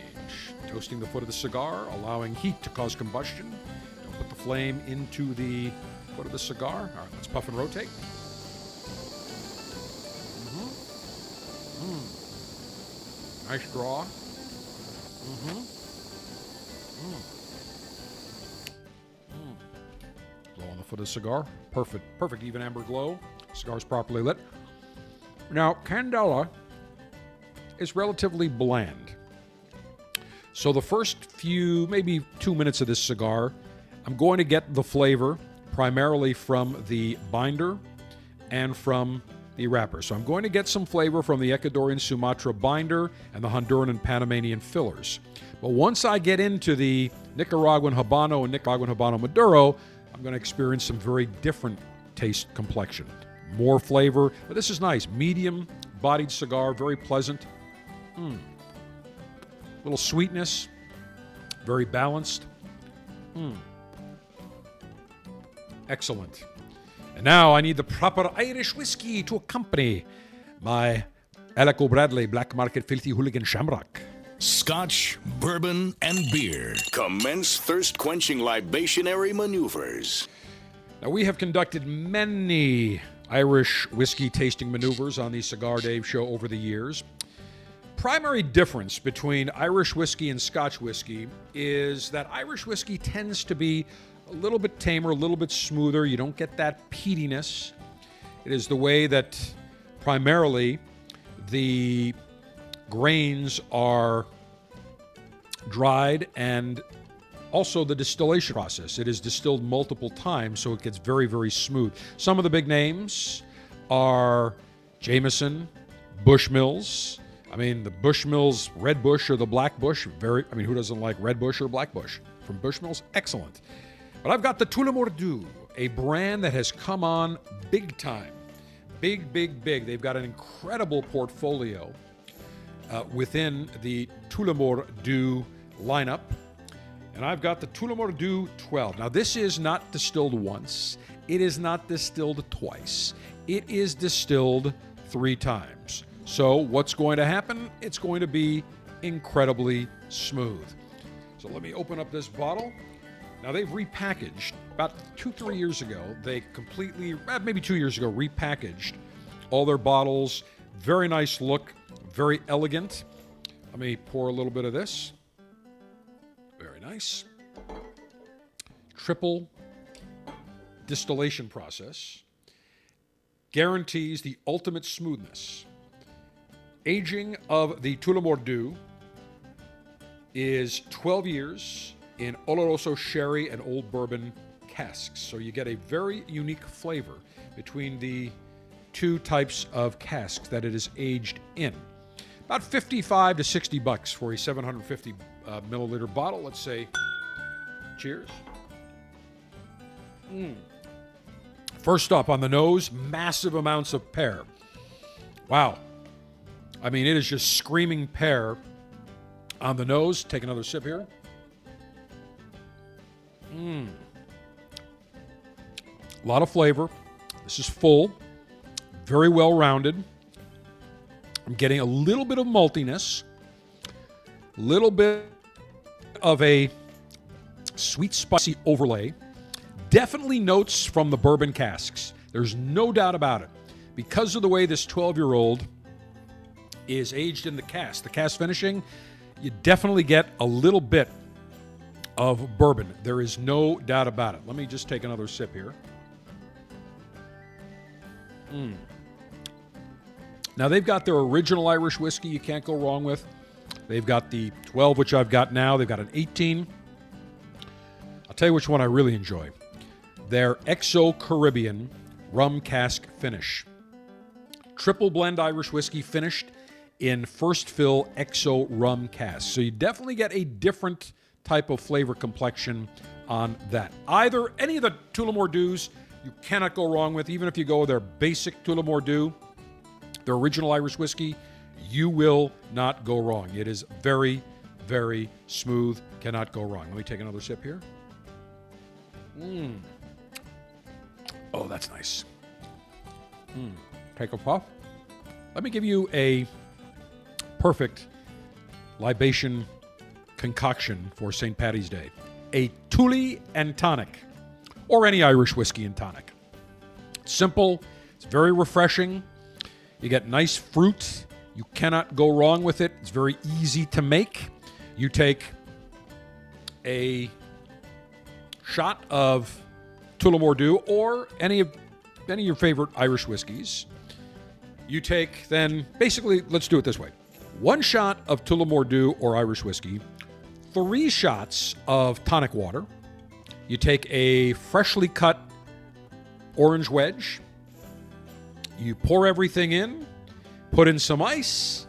Toasting the foot of the cigar, allowing heat to cause combustion. Don't put the flame into the foot of the cigar. All right, let's puff and rotate. Mm-hmm. Nice draw. Mm-hmm. Mm. Glow on the foot of the cigar. Perfect, perfect even amber glow. Cigar's properly lit. Now, Candela is relatively bland. So the first few, maybe two minutes of this cigar, I'm going to get the flavor primarily from the binder and from the wrapper. So I'm going to get some flavor from the Ecuadorian Sumatra binder and the Honduran and Panamanian fillers. But once I get into the Nicaraguan Habano and Nicaraguan Habano Maduro, I'm going to experience some very different taste complexion. More flavor, but this is nice. Medium bodied cigar, very pleasant. Mm. Little sweetness, very balanced. Mm. Excellent. And now I need the proper Irish whiskey to accompany my Alec O'Bradley Black Market Filthy Hooligan Shamrock. Scotch, bourbon, and beer. Commence thirst quenching libationary maneuvers. Now, we have conducted many Irish whiskey tasting maneuvers on the Cigar Dave show over the years. Primary difference between Irish whiskey and Scotch whiskey is that Irish whiskey tends to be a little bit tamer, a little bit smoother. You don't get that peatiness. It is the way that primarily the grains are dried and also the distillation process. It is distilled multiple times, so it gets very, very smooth. Some of the big names are Jameson, Bushmills. I mean, the Bushmills Red Bush or the Black Bush. Very. I mean, who doesn't like Red Bush or Black Bush from Bushmills? Excellent. But I've got the Tullamore a brand that has come on big time. Big, big, big. They've got an incredible portfolio uh, within the Dew lineup. And I've got the Dew 12. Now, this is not distilled once, it is not distilled twice, it is distilled three times. So, what's going to happen? It's going to be incredibly smooth. So, let me open up this bottle. Now, they've repackaged about two, three years ago. They completely, uh, maybe two years ago, repackaged all their bottles. Very nice look, very elegant. Let me pour a little bit of this. Very nice. Triple distillation process guarantees the ultimate smoothness. Aging of the Tullamore Dew is 12 years in Oloroso sherry and old bourbon casks. So you get a very unique flavor between the two types of casks that it is aged in. About 55 to 60 bucks for a 750 uh, milliliter bottle. Let's say cheers. Mm. First up on the nose, massive amounts of pear. Wow. I mean, it is just screaming pear on the nose. Take another sip here. Mmm. A lot of flavor. This is full, very well rounded. I'm getting a little bit of maltiness, a little bit of a sweet, spicy overlay. Definitely notes from the bourbon casks. There's no doubt about it. Because of the way this 12 year old is aged in the cask, the cask finishing, you definitely get a little bit of bourbon. There is no doubt about it. Let me just take another sip here. Mm. Now, they've got their original Irish whiskey you can't go wrong with. They've got the 12, which I've got now. They've got an 18. I'll tell you which one I really enjoy. Their XO Caribbean rum cask finish. Triple blend Irish whiskey finished in first fill XO rum cask. So you definitely get a different type of flavor complexion on that. Either any of the Tullamore Dews you cannot go wrong with, even if you go their basic Tullamore Dew, their original Irish whiskey, you will not go wrong. It is very, very smooth. Cannot go wrong. Let me take another sip here. Mmm. Oh, that's nice. Mm. Take a puff. Let me give you a perfect libation concoction for St. Patty's Day a Tully and tonic, or any Irish whiskey and tonic. simple, it's very refreshing. You get nice fruit. You cannot go wrong with it. It's very easy to make. You take a shot of Tullamore or any of any of your favorite Irish whiskeys. You take then basically let's do it this way. One shot of Tullamore or Irish whiskey, three shots of tonic water. You take a freshly cut orange wedge. You pour everything in, put in some ice,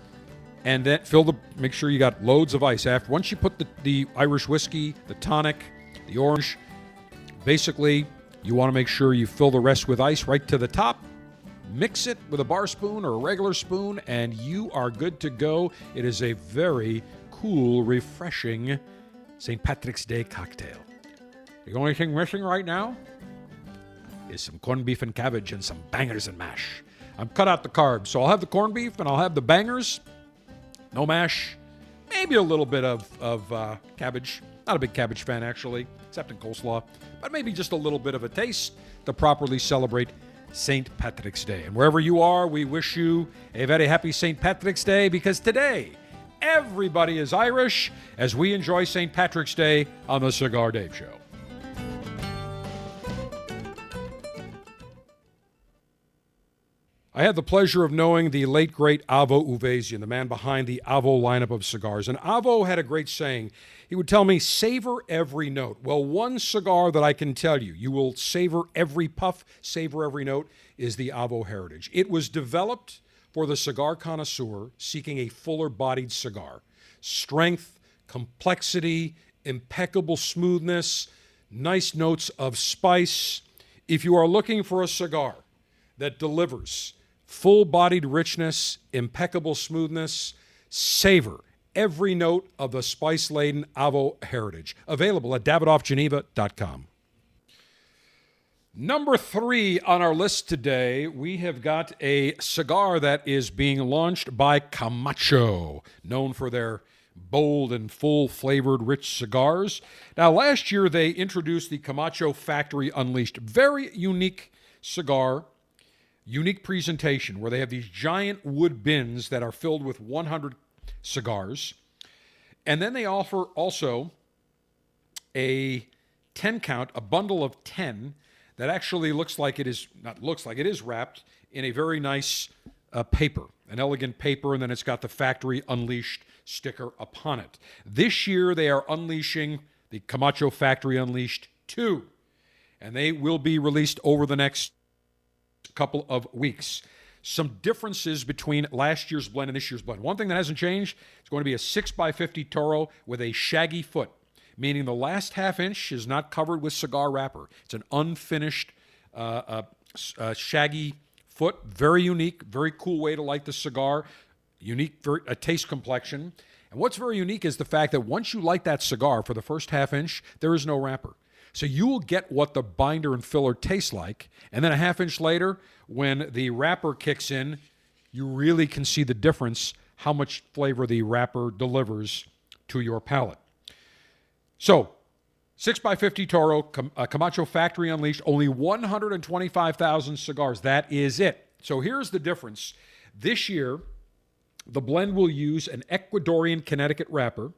and then fill the make sure you got loads of ice after once you put the, the irish whiskey the tonic the orange basically you want to make sure you fill the rest with ice right to the top mix it with a bar spoon or a regular spoon and you are good to go. It is a very cool refreshing st patrick's day cocktail. The only thing missing right now is some corned beef and cabbage and some bangers and mash. I'm cut out the carbs so i'll have the corned beef and i'll have the bangers. No mash, maybe a little bit of, of uh, cabbage. Not a big cabbage fan, actually, except in coleslaw, but maybe just a little bit of a taste to properly celebrate St. Patrick's Day. And wherever you are, we wish you a very happy St. Patrick's Day because today, everybody is Irish as we enjoy St. Patrick's Day on the Cigar Dave Show. I had the pleasure of knowing the late, great Avo Uvezian, the man behind the Avo lineup of cigars. And Avo had a great saying. He would tell me, savor every note. Well, one cigar that I can tell you, you will savor every puff, savor every note, is the Avo Heritage. It was developed for the cigar connoisseur seeking a fuller bodied cigar. Strength, complexity, impeccable smoothness, nice notes of spice. If you are looking for a cigar that delivers, full bodied richness, impeccable smoothness, savor every note of the spice laden Avo heritage. Available at davidoffgeneva.com. Number three on our list today, we have got a cigar that is being launched by Camacho, known for their bold and full flavored rich cigars. Now, last year they introduced the Camacho Factory Unleashed. Very unique cigar unique presentation where they have these giant wood bins that are filled with 100 cigars. And then they offer also a 10 count, a bundle of 10 that actually looks like it is, not looks like, it is wrapped in a very nice uh, paper, an elegant paper, and then it's got the Factory Unleashed sticker upon it. This year they are unleashing the Camacho Factory Unleashed 2, and they will be released over the next couple of weeks. Some differences between last year's blend and this year's blend. One thing that hasn't changed, it's going to be a 6x50 Toro with a shaggy foot, meaning the last half inch is not covered with cigar wrapper. It's an unfinished uh, uh, uh, shaggy foot. Very unique, very cool way to light the cigar. Unique very, a taste complexion. And what's very unique is the fact that once you light that cigar for the first half inch, there is no wrapper. So you will get what the binder and filler tastes like. And then a half inch later, when the wrapper kicks in, you really can see the difference how much flavor the wrapper delivers to your palate. So, 6x50 Toro, uh, Camacho Factory Unleashed, only 125,000 cigars. That is it. So, here's the difference. This year, the blend will use an Ecuadorian Connecticut wrapper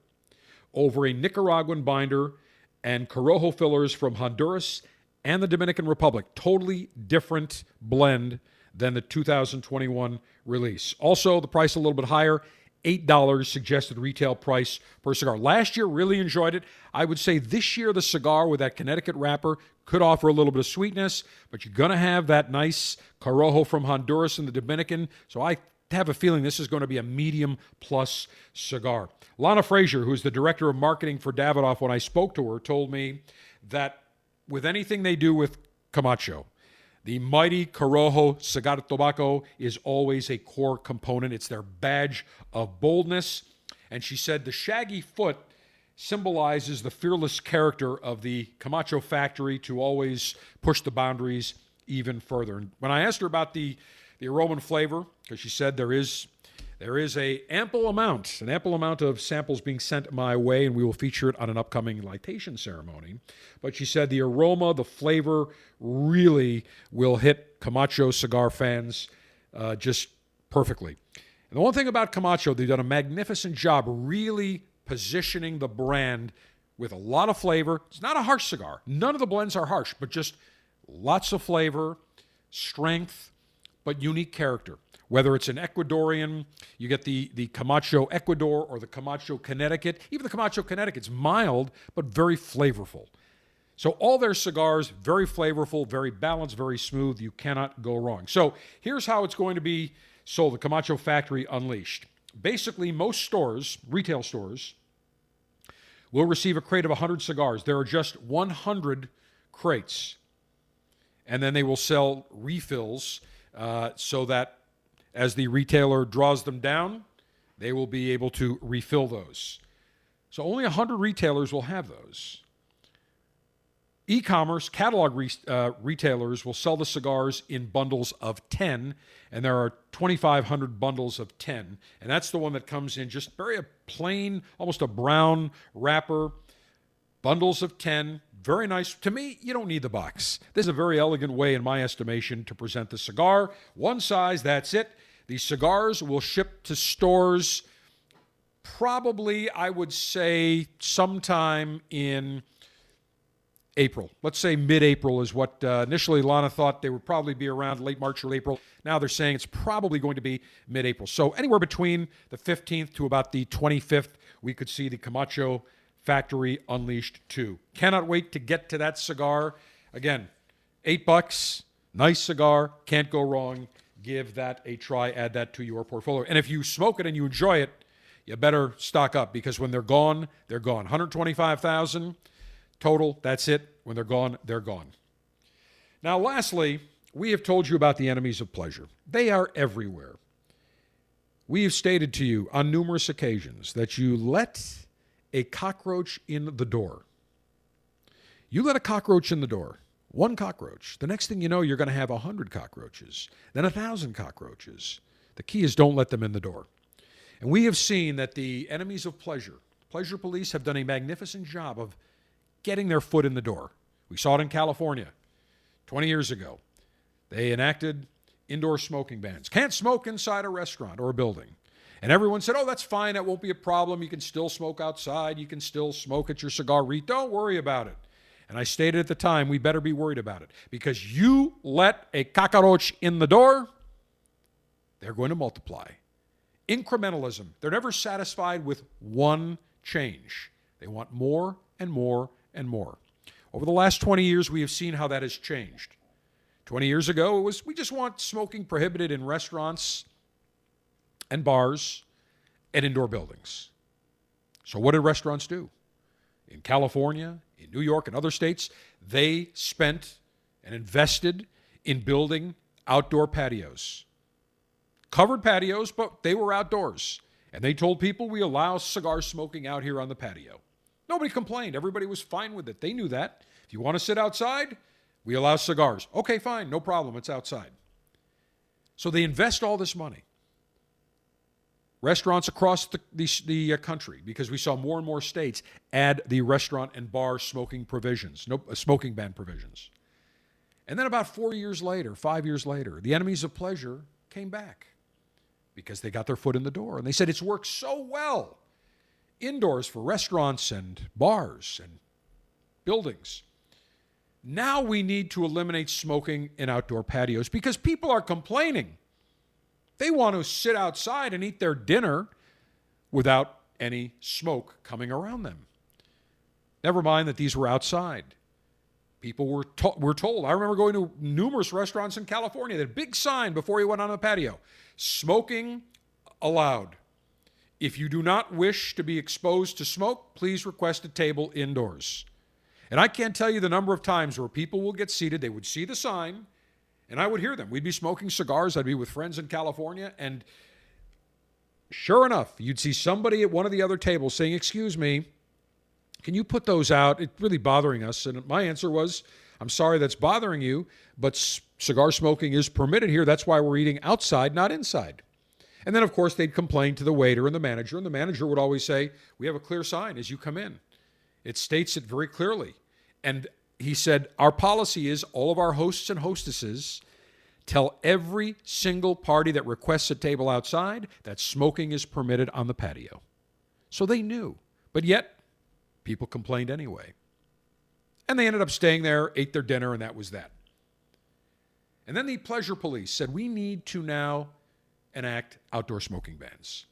over a Nicaraguan binder and Corojo fillers from Honduras and the Dominican Republic. Totally different blend than the 2021 release. Also, the price a little bit higher. $8 suggested retail price per cigar. Last year, really enjoyed it. I would say this year, the cigar with that Connecticut wrapper could offer a little bit of sweetness, but you're going to have that nice Corojo from Honduras and the Dominican. So I have a feeling this is going to be a medium plus cigar. Lana Frazier, who's the director of marketing for Davidoff, when I spoke to her, told me that with anything they do with Camacho, the mighty Corojo Cigar Tobacco is always a core component. It's their badge of boldness. And she said the shaggy foot symbolizes the fearless character of the Camacho factory to always push the boundaries even further. And when I asked her about the, the aroma and flavor, because she said there is there is a ample amount, an ample amount of samples being sent my way, and we will feature it on an upcoming lightation ceremony. But she said the aroma, the flavor, really will hit Camacho cigar fans uh, just perfectly. And the one thing about Camacho, they've done a magnificent job really positioning the brand with a lot of flavor. It's not a harsh cigar. None of the blends are harsh, but just lots of flavor, strength, but unique character whether it's an Ecuadorian, you get the, the Camacho Ecuador or the Camacho Connecticut. Even the Camacho Connecticut's mild, but very flavorful. So all their cigars, very flavorful, very balanced, very smooth. You cannot go wrong. So here's how it's going to be sold, the Camacho Factory Unleashed. Basically, most stores, retail stores, will receive a crate of 100 cigars. There are just 100 crates. And then they will sell refills uh, so that as the retailer draws them down, they will be able to refill those. So only 100 retailers will have those. E commerce catalog re- uh, retailers will sell the cigars in bundles of 10, and there are 2,500 bundles of 10. And that's the one that comes in just very a plain, almost a brown wrapper, bundles of 10. Very nice. To me, you don't need the box. This is a very elegant way, in my estimation, to present the cigar. One size, that's it. The cigars will ship to stores probably, I would say, sometime in April. Let's say mid April is what uh, initially Lana thought they would probably be around late March or April. Now they're saying it's probably going to be mid April. So anywhere between the 15th to about the 25th, we could see the Camacho Factory Unleashed 2. Cannot wait to get to that cigar. Again, eight bucks, nice cigar, can't go wrong give that a try, add that to your portfolio. And if you smoke it and you enjoy it, you better stock up because when they're gone, they're gone. 125,000 total, that's it. When they're gone, they're gone. Now, lastly, we have told you about the enemies of pleasure. They are everywhere. We have stated to you on numerous occasions that you let a cockroach in the door. You let a cockroach in the door one cockroach. The next thing you know, you're going to have 100 cockroaches, then 1,000 cockroaches. The key is don't let them in the door. And we have seen that the enemies of pleasure, pleasure police, have done a magnificent job of getting their foot in the door. We saw it in California 20 years ago. They enacted indoor smoking bans. Can't smoke inside a restaurant or a building. And everyone said, oh, that's fine. That won't be a problem. You can still smoke outside. You can still smoke at your cigar reet. Don't worry about it. And I stated at the time, we better be worried about it because you let a cockroach in the door, they're going to multiply. Incrementalism, they're never satisfied with one change. They want more and more and more. Over the last 20 years, we have seen how that has changed. 20 years ago, it was we just want smoking prohibited in restaurants and bars and indoor buildings. So, what did restaurants do? In California, in New York and other states, they spent and invested in building outdoor patios. Covered patios, but they were outdoors. And they told people we allow cigar smoking out here on the patio. Nobody complained. Everybody was fine with it. They knew that. If you want to sit outside, we allow cigars. Okay, fine, no problem. It's outside. So they invest all this money restaurants across the, the, the, uh, country because we saw more and more states add the restaurant and bar smoking provisions, no uh, smoking ban provisions. And then about four years later, five years later, the enemies of pleasure came back because they got their foot in the door and they said it's worked so well indoors for restaurants and bars and buildings. now we need to eliminate smoking in outdoor patios because people are complaining. They want to sit outside and eat their dinner without any smoke coming around them. Never mind that these were outside. People were, to- were told. I remember going to numerous restaurants in California that big sign before you went on the patio smoking allowed. If you do not wish to be exposed to smoke, please request a table indoors. And I can't tell you the number of times where people will get seated, they would see the sign, and I would hear them. We'd be smoking cigars, I'd be with friends in California, and sure enough, you'd see somebody at one of the other tables saying, Excuse me, can you put those out? It's really bothering us. And my answer was, I'm sorry that's bothering you, but cigar smoking is permitted here. That's why we're eating outside, not inside. And then, of course, they'd complain to the waiter and the manager, and the manager would always say, We have a clear sign as you come in. It states it very clearly. And he said, Our policy is all of our hosts and hostesses tell every single party that requests a table outside that smoking is permitted on the patio. So they knew. But yet, people complained anyway. And they ended up staying there, ate their dinner, and that was that. And then the pleasure police said, We need to now enact outdoor smoking bans.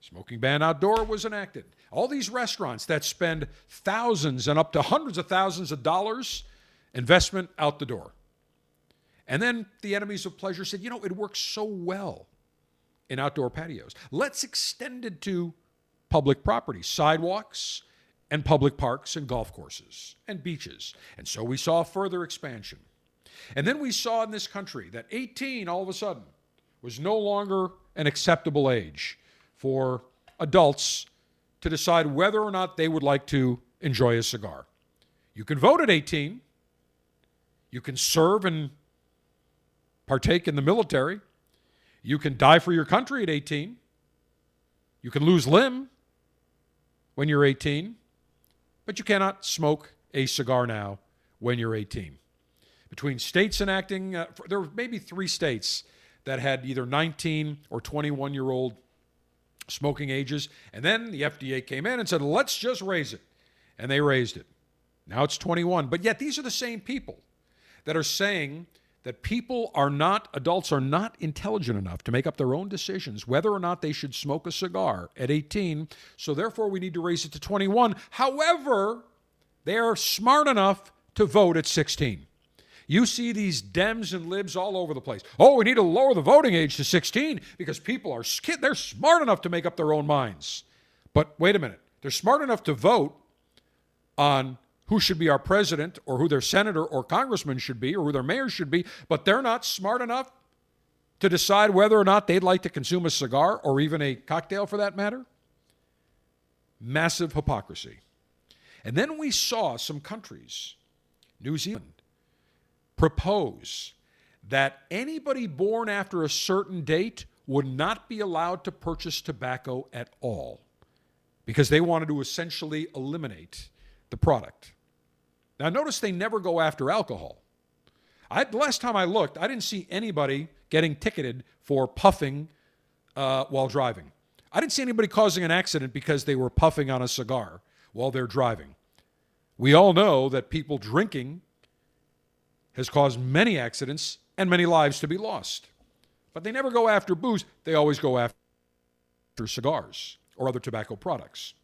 Smoking ban outdoor was enacted. All these restaurants that spend thousands and up to hundreds of thousands of dollars investment out the door. And then the enemies of pleasure said, you know, it works so well in outdoor patios. Let's extend it to public property, sidewalks, and public parks and golf courses and beaches. And so we saw further expansion. And then we saw in this country that 18 all of a sudden was no longer an acceptable age for adults to decide whether or not they would like to enjoy a cigar. You can vote at 18. You can serve and partake in the military. You can die for your country at 18. You can lose limb when you're 18. But you cannot smoke a cigar now when you're 18. Between states enacting, uh, there were maybe three states that had either 19 or 21 year old smoking ages. And then the FDA came in and said, let's just raise it. And they raised it. Now it's 21. But yet these are the same people that are saying that people are not, adults are not intelligent enough to make up their own decisions whether or not they should smoke a cigar at 18. So therefore, we need to raise it to 21. However, they are smart enough to vote at 16. You see these Dems and libs all over the place. Oh, we need to lower the voting age to 16 because people are they're smart enough to make up their own minds. But wait a minute. They're smart enough to vote on who should be our president or who their senator or congressman should be or who their mayor should be, but they're not smart enough to decide whether or not they'd like to consume a cigar or even a cocktail for that matter. Massive hypocrisy. And then we saw some countries, New Zealand, propose that anybody born after a certain date would not be allowed to purchase tobacco at all because they wanted to essentially eliminate the product. Now, notice they never go after alcohol. I, the last time I looked, I didn't see anybody getting ticketed for puffing uh, while driving. I didn't see anybody causing an accident because they were puffing on a cigar while they're driving. We all know that people drinking has caused many accidents and many lives to be lost. But they never go after booze, they always go after cigars or other tobacco products.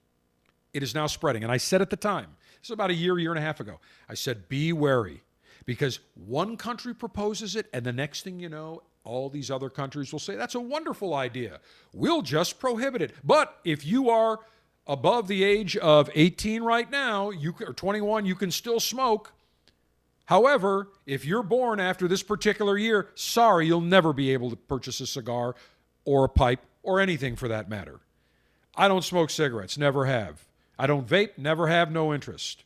It is now spreading. And I said at the time, this is about a year, year and a half ago, I said, be wary because one country proposes it, and the next thing you know, all these other countries will say, that's a wonderful idea. We'll just prohibit it. But if you are above the age of 18 right now, you or 21, you can still smoke. However, if you're born after this particular year, sorry, you'll never be able to purchase a cigar or a pipe or anything for that matter. I don't smoke cigarettes, never have. I don't vape, never have, no interest.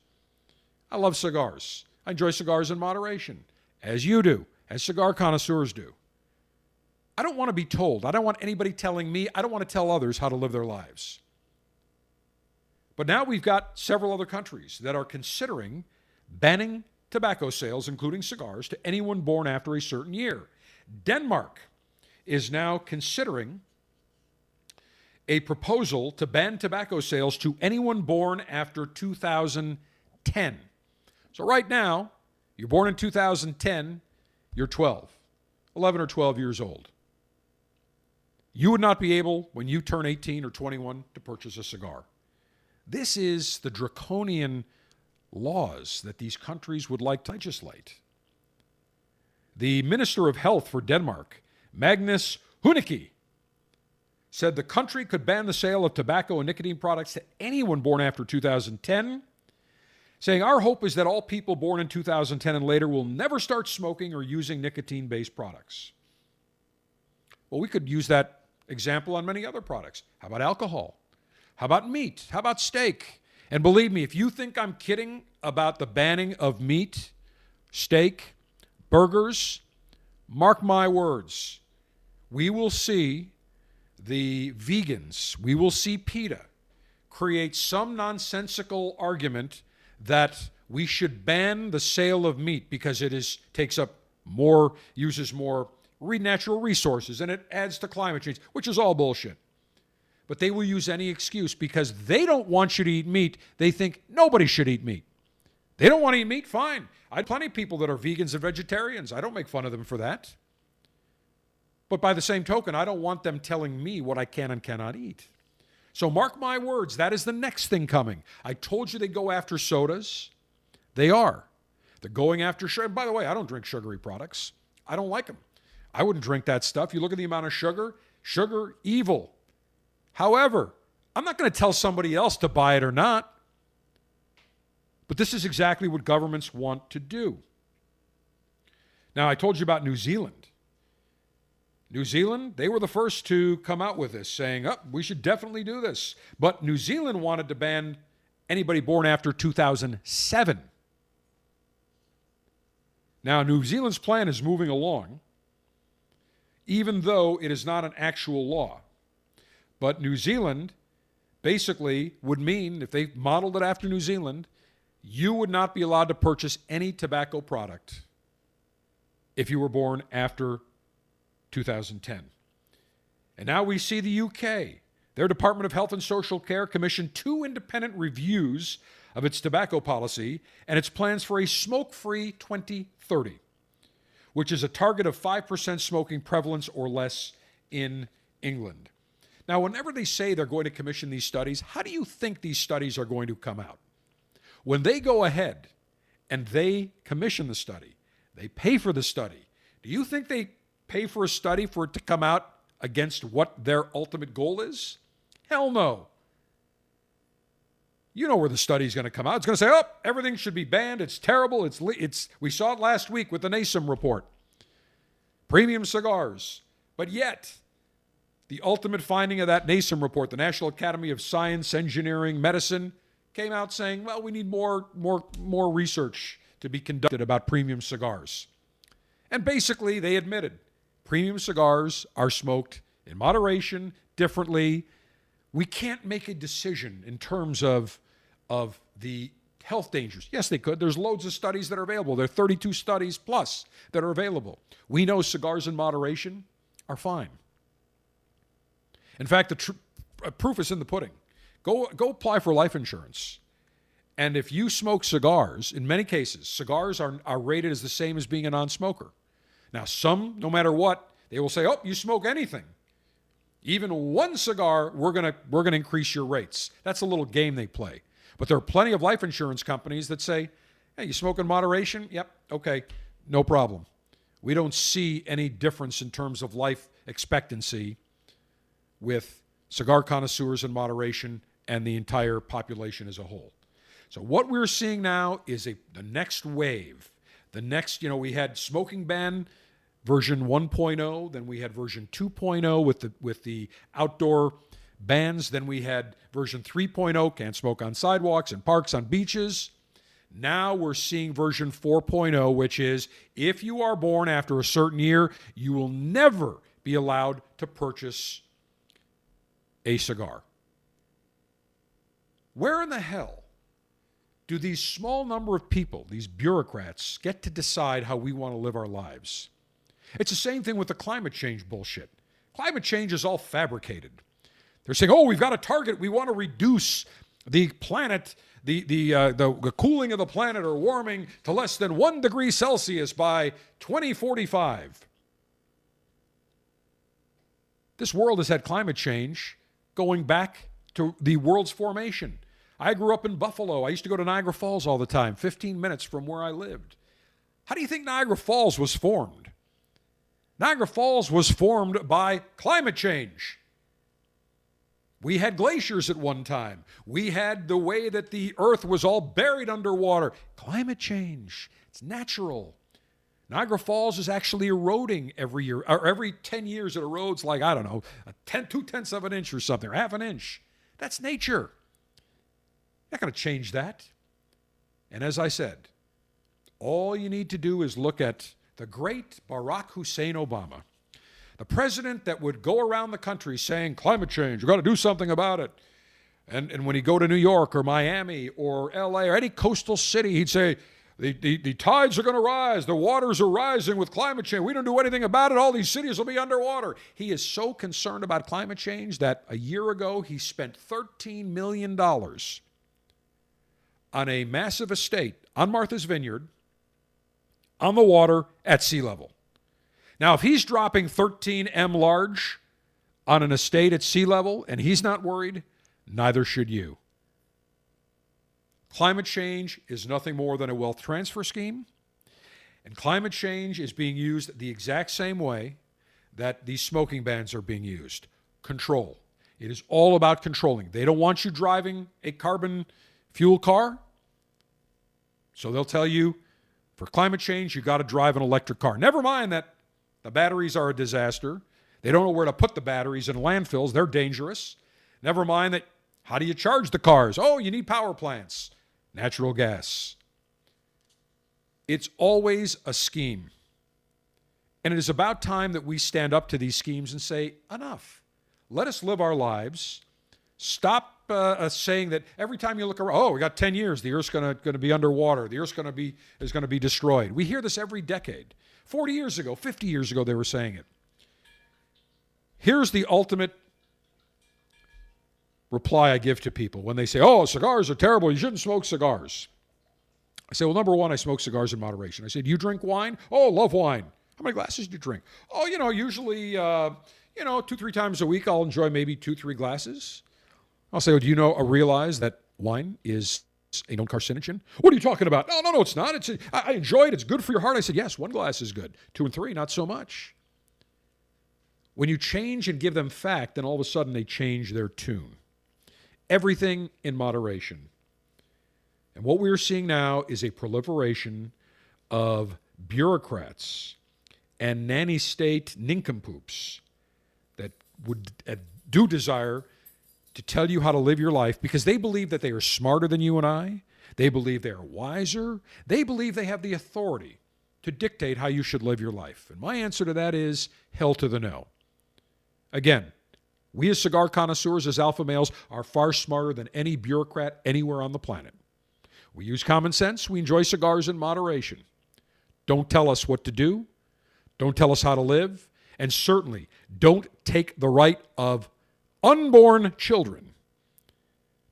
I love cigars. I enjoy cigars in moderation, as you do, as cigar connoisseurs do. I don't want to be told. I don't want anybody telling me. I don't want to tell others how to live their lives. But now we've got several other countries that are considering banning tobacco sales, including cigars, to anyone born after a certain year. Denmark is now considering a proposal to ban tobacco sales to anyone born after 2010. So, right now, You're born in 2010, you're 12, 11 or 12 years old. You would not be able, when you turn 18 or 21, to purchase a cigar. This is the draconian laws that these countries would like to legislate. The Minister of Health for Denmark, Magnus Heunicke, said the country could ban the sale of tobacco and nicotine products to anyone born after 2010, saying, Our hope is that all people born in 2010 and later will never start smoking or using nicotine based products. Well, we could use that example on many other products. How about alcohol? How about meat? How about steak? And believe me, if you think I'm kidding about the banning of meat, steak, burgers, mark my words, we will see the vegans, we will see PETA create some nonsensical argument that we should ban the sale of meat because it is takes up more uses more natural resources and it adds to climate change, which is all bullshit. But they will use any excuse because they don't want you to eat meat. They think nobody should eat meat. They don't want to eat meat, fine. I have plenty of people that are vegans and vegetarians. I don't make fun of them for that. But by the same token, I don't want them telling me what I can and cannot eat. So mark my words, that is the next thing coming. I told you they go after sodas. They are. They're going after sugar. By the way, I don't drink sugary products. I don't like them. I wouldn't drink that stuff. You look at the amount of sugar, sugar, evil. However, I'm not going to tell somebody else to buy it or not. But this is exactly what governments want to do. Now, I told you about New Zealand. New Zealand, they were the first to come out with this, saying, oh, we should definitely do this. But New Zealand wanted to ban anybody born after 2007. Now, New Zealand's plan is moving along, even though it is not an actual law. But New Zealand basically would mean, if they modeled it after New Zealand, you would not be allowed to purchase any tobacco product if you were born after 2010. And now we see the UK. Their Department of Health and Social Care commissioned two independent reviews of its tobacco policy and its plans for a smoke free 2030, which is a target of 5% smoking prevalence or less in England. Now, whenever they say they're going to commission these studies, how do you think these studies are going to come out? When they go ahead and they commission the study, they pay for the study, do you think they pay for a study for it to come out against what their ultimate goal is? Hell no. You know where the study is going to come out. It's going to say, "Oh, everything should be banned. It's terrible. It's it's we saw it last week with the NASEM report. Premium cigars." But yet, the ultimate finding of that NASEM report, the National Academy of Science, Engineering, Medicine, came out saying, "Well, we need more more more research to be conducted about premium cigars." And basically, they admitted Premium cigars are smoked in moderation, differently. We can't make a decision in terms of, of the health dangers. Yes, they could. There's loads of studies that are available. There are 32 studies plus that are available. We know cigars in moderation are fine. In fact, the tr- uh, proof is in the pudding. Go, go apply for life insurance. And if you smoke cigars, in many cases, cigars are, are rated as the same as being a non smoker. Now, some, no matter what, they will say, "Oh, you smoke anything, even one cigar, we're gonna we're gonna increase your rates." That's a little game they play. But there are plenty of life insurance companies that say, "Hey, you smoke in moderation? Yep, okay, no problem." We don't see any difference in terms of life expectancy with cigar connoisseurs in moderation and the entire population as a whole. So what we're seeing now is a the next wave. The next, you know, we had smoking ban version 1.0, then we had version 2.0 with the with the outdoor bans, then we had version 3.0, can't smoke on sidewalks and parks on beaches. Now we're seeing version 4.0, which is if you are born after a certain year, you will never be allowed to purchase a cigar. Where in the hell do these small number of people, these bureaucrats, get to decide how we want to live our lives? It's the same thing with the climate change bullshit. Climate change is all fabricated. They're saying, oh, we've got a target. We want to reduce the planet the, the, uh, the, the cooling of the planet or warming to less than one degree Celsius by 2045. This world has had climate change going back to the world's formation. I grew up in Buffalo. I used to go to Niagara Falls all the time, 15 minutes from where I lived. How do you think Niagara Falls was formed? Niagara Falls was formed by climate change. We had glaciers at one time. We had the way that the earth was all buried underwater. Climate change. It's natural. Niagara Falls is actually eroding every year, or every 10 years it erodes like, I don't know, a ten, two tenths of an inch or something, or half an inch. That's nature. You're Not going to change that. And as I said, all you need to do is look at the great Barack Hussein Obama, the president that would go around the country saying, climate change, we've got to do something about it. And, and when he'd go to New York or Miami or LA or any coastal city, he'd say, the, the, the tides are going to rise. The waters are rising with climate change. We don't do anything about it. All these cities will be underwater. He is so concerned about climate change that a year ago he spent $13 million on a massive estate on Martha's Vineyard on the water at sea level. Now, if he's dropping 13 M large on an estate at sea level and he's not worried, neither should you. Climate change is nothing more than a wealth transfer scheme, and climate change is being used the exact same way that these smoking bans are being used control. It is all about controlling. They don't want you driving a carbon fuel car. So they'll tell you for climate change, you got to drive an electric car. Never mind that the batteries are a disaster. They don't know where to put the batteries in landfills, they're dangerous. Never mind that how do you charge the cars? Oh, you need power plants, natural gas. It's always a scheme. And it is about time that we stand up to these schemes and say, enough. Let us live our lives. Stop uh, uh, saying that every time you look around, oh, we got 10 years, the Earth's going to be underwater, the Earth's going to be is going to be destroyed. We hear this every decade. 40 years ago, 50 years ago, they were saying it. Here's the ultimate reply I give to people when they say, oh, cigars are terrible, you shouldn't smoke cigars. I say, well, number one, I smoke cigars in moderation. I said, you drink wine? Oh, love wine. How many glasses do you drink? Oh, you know, usually, uh, you know, two, three times a week, I'll enjoy maybe two, three glasses. I'll say, well, do you know or realize that wine is a known carcinogen? What are you talking about? No, no, no, it's not. It's a, I enjoy it. It's good for your heart. I said, yes, one glass is good. Two and three, not so much. When you change and give them fact, then all of a sudden they change their tune. Everything in moderation. And what we are seeing now is a proliferation of bureaucrats and nanny state nincompoops that would uh, do desire to tell you how to live your life because they believe that they are smarter than you and I. They believe they are wiser. They believe they have the authority to dictate how you should live your life. And my answer to that is hell to the no. Again, we as cigar connoisseurs, as alpha males, are far smarter than any bureaucrat anywhere on the planet. We use common sense. We enjoy cigars in moderation. Don't tell us what to do. Don't tell us how to live. And certainly don't take the right of unborn children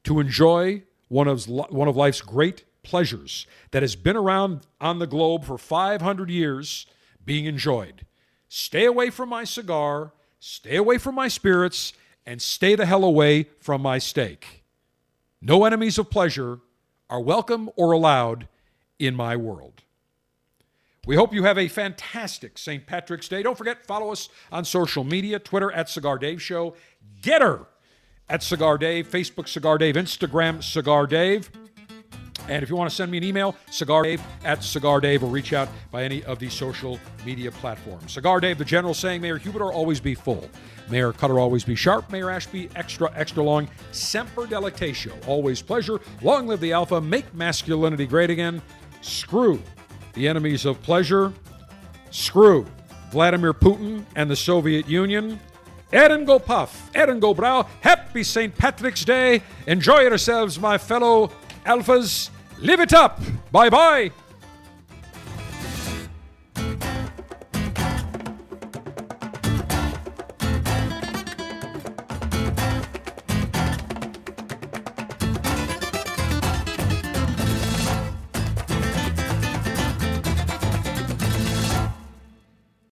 to enjoy one of, one of life's great pleasures that has been around on the globe for 500 years being enjoyed. Stay away from my cigar, stay away from my spirits, and stay the hell away from my steak. No enemies of pleasure are welcome or allowed in my world. We hope you have a fantastic St. Patrick's Day. Don't forget, follow us on social media Twitter at Cigar Dave Show, GETTR at Cigar Dave, Facebook Cigar Dave, Instagram Cigar Dave. And if you want to send me an email, Cigar Dave at Cigar Dave, or reach out by any of these social media platforms. Cigar Dave, the general saying, Mayor Humidor always be full. Mayor Cutter always be sharp. Mayor Ashby extra, extra long. Semper Delectatio, always pleasure. Long live the Alpha. Make masculinity great again. Screw the enemies of pleasure. Screw Vladimir Putin and the Soviet Union. Erin go puff, Erin go bragh. Happy St. Patrick's Day. Enjoy yourselves, my fellow alphas. Live it up. Bye bye.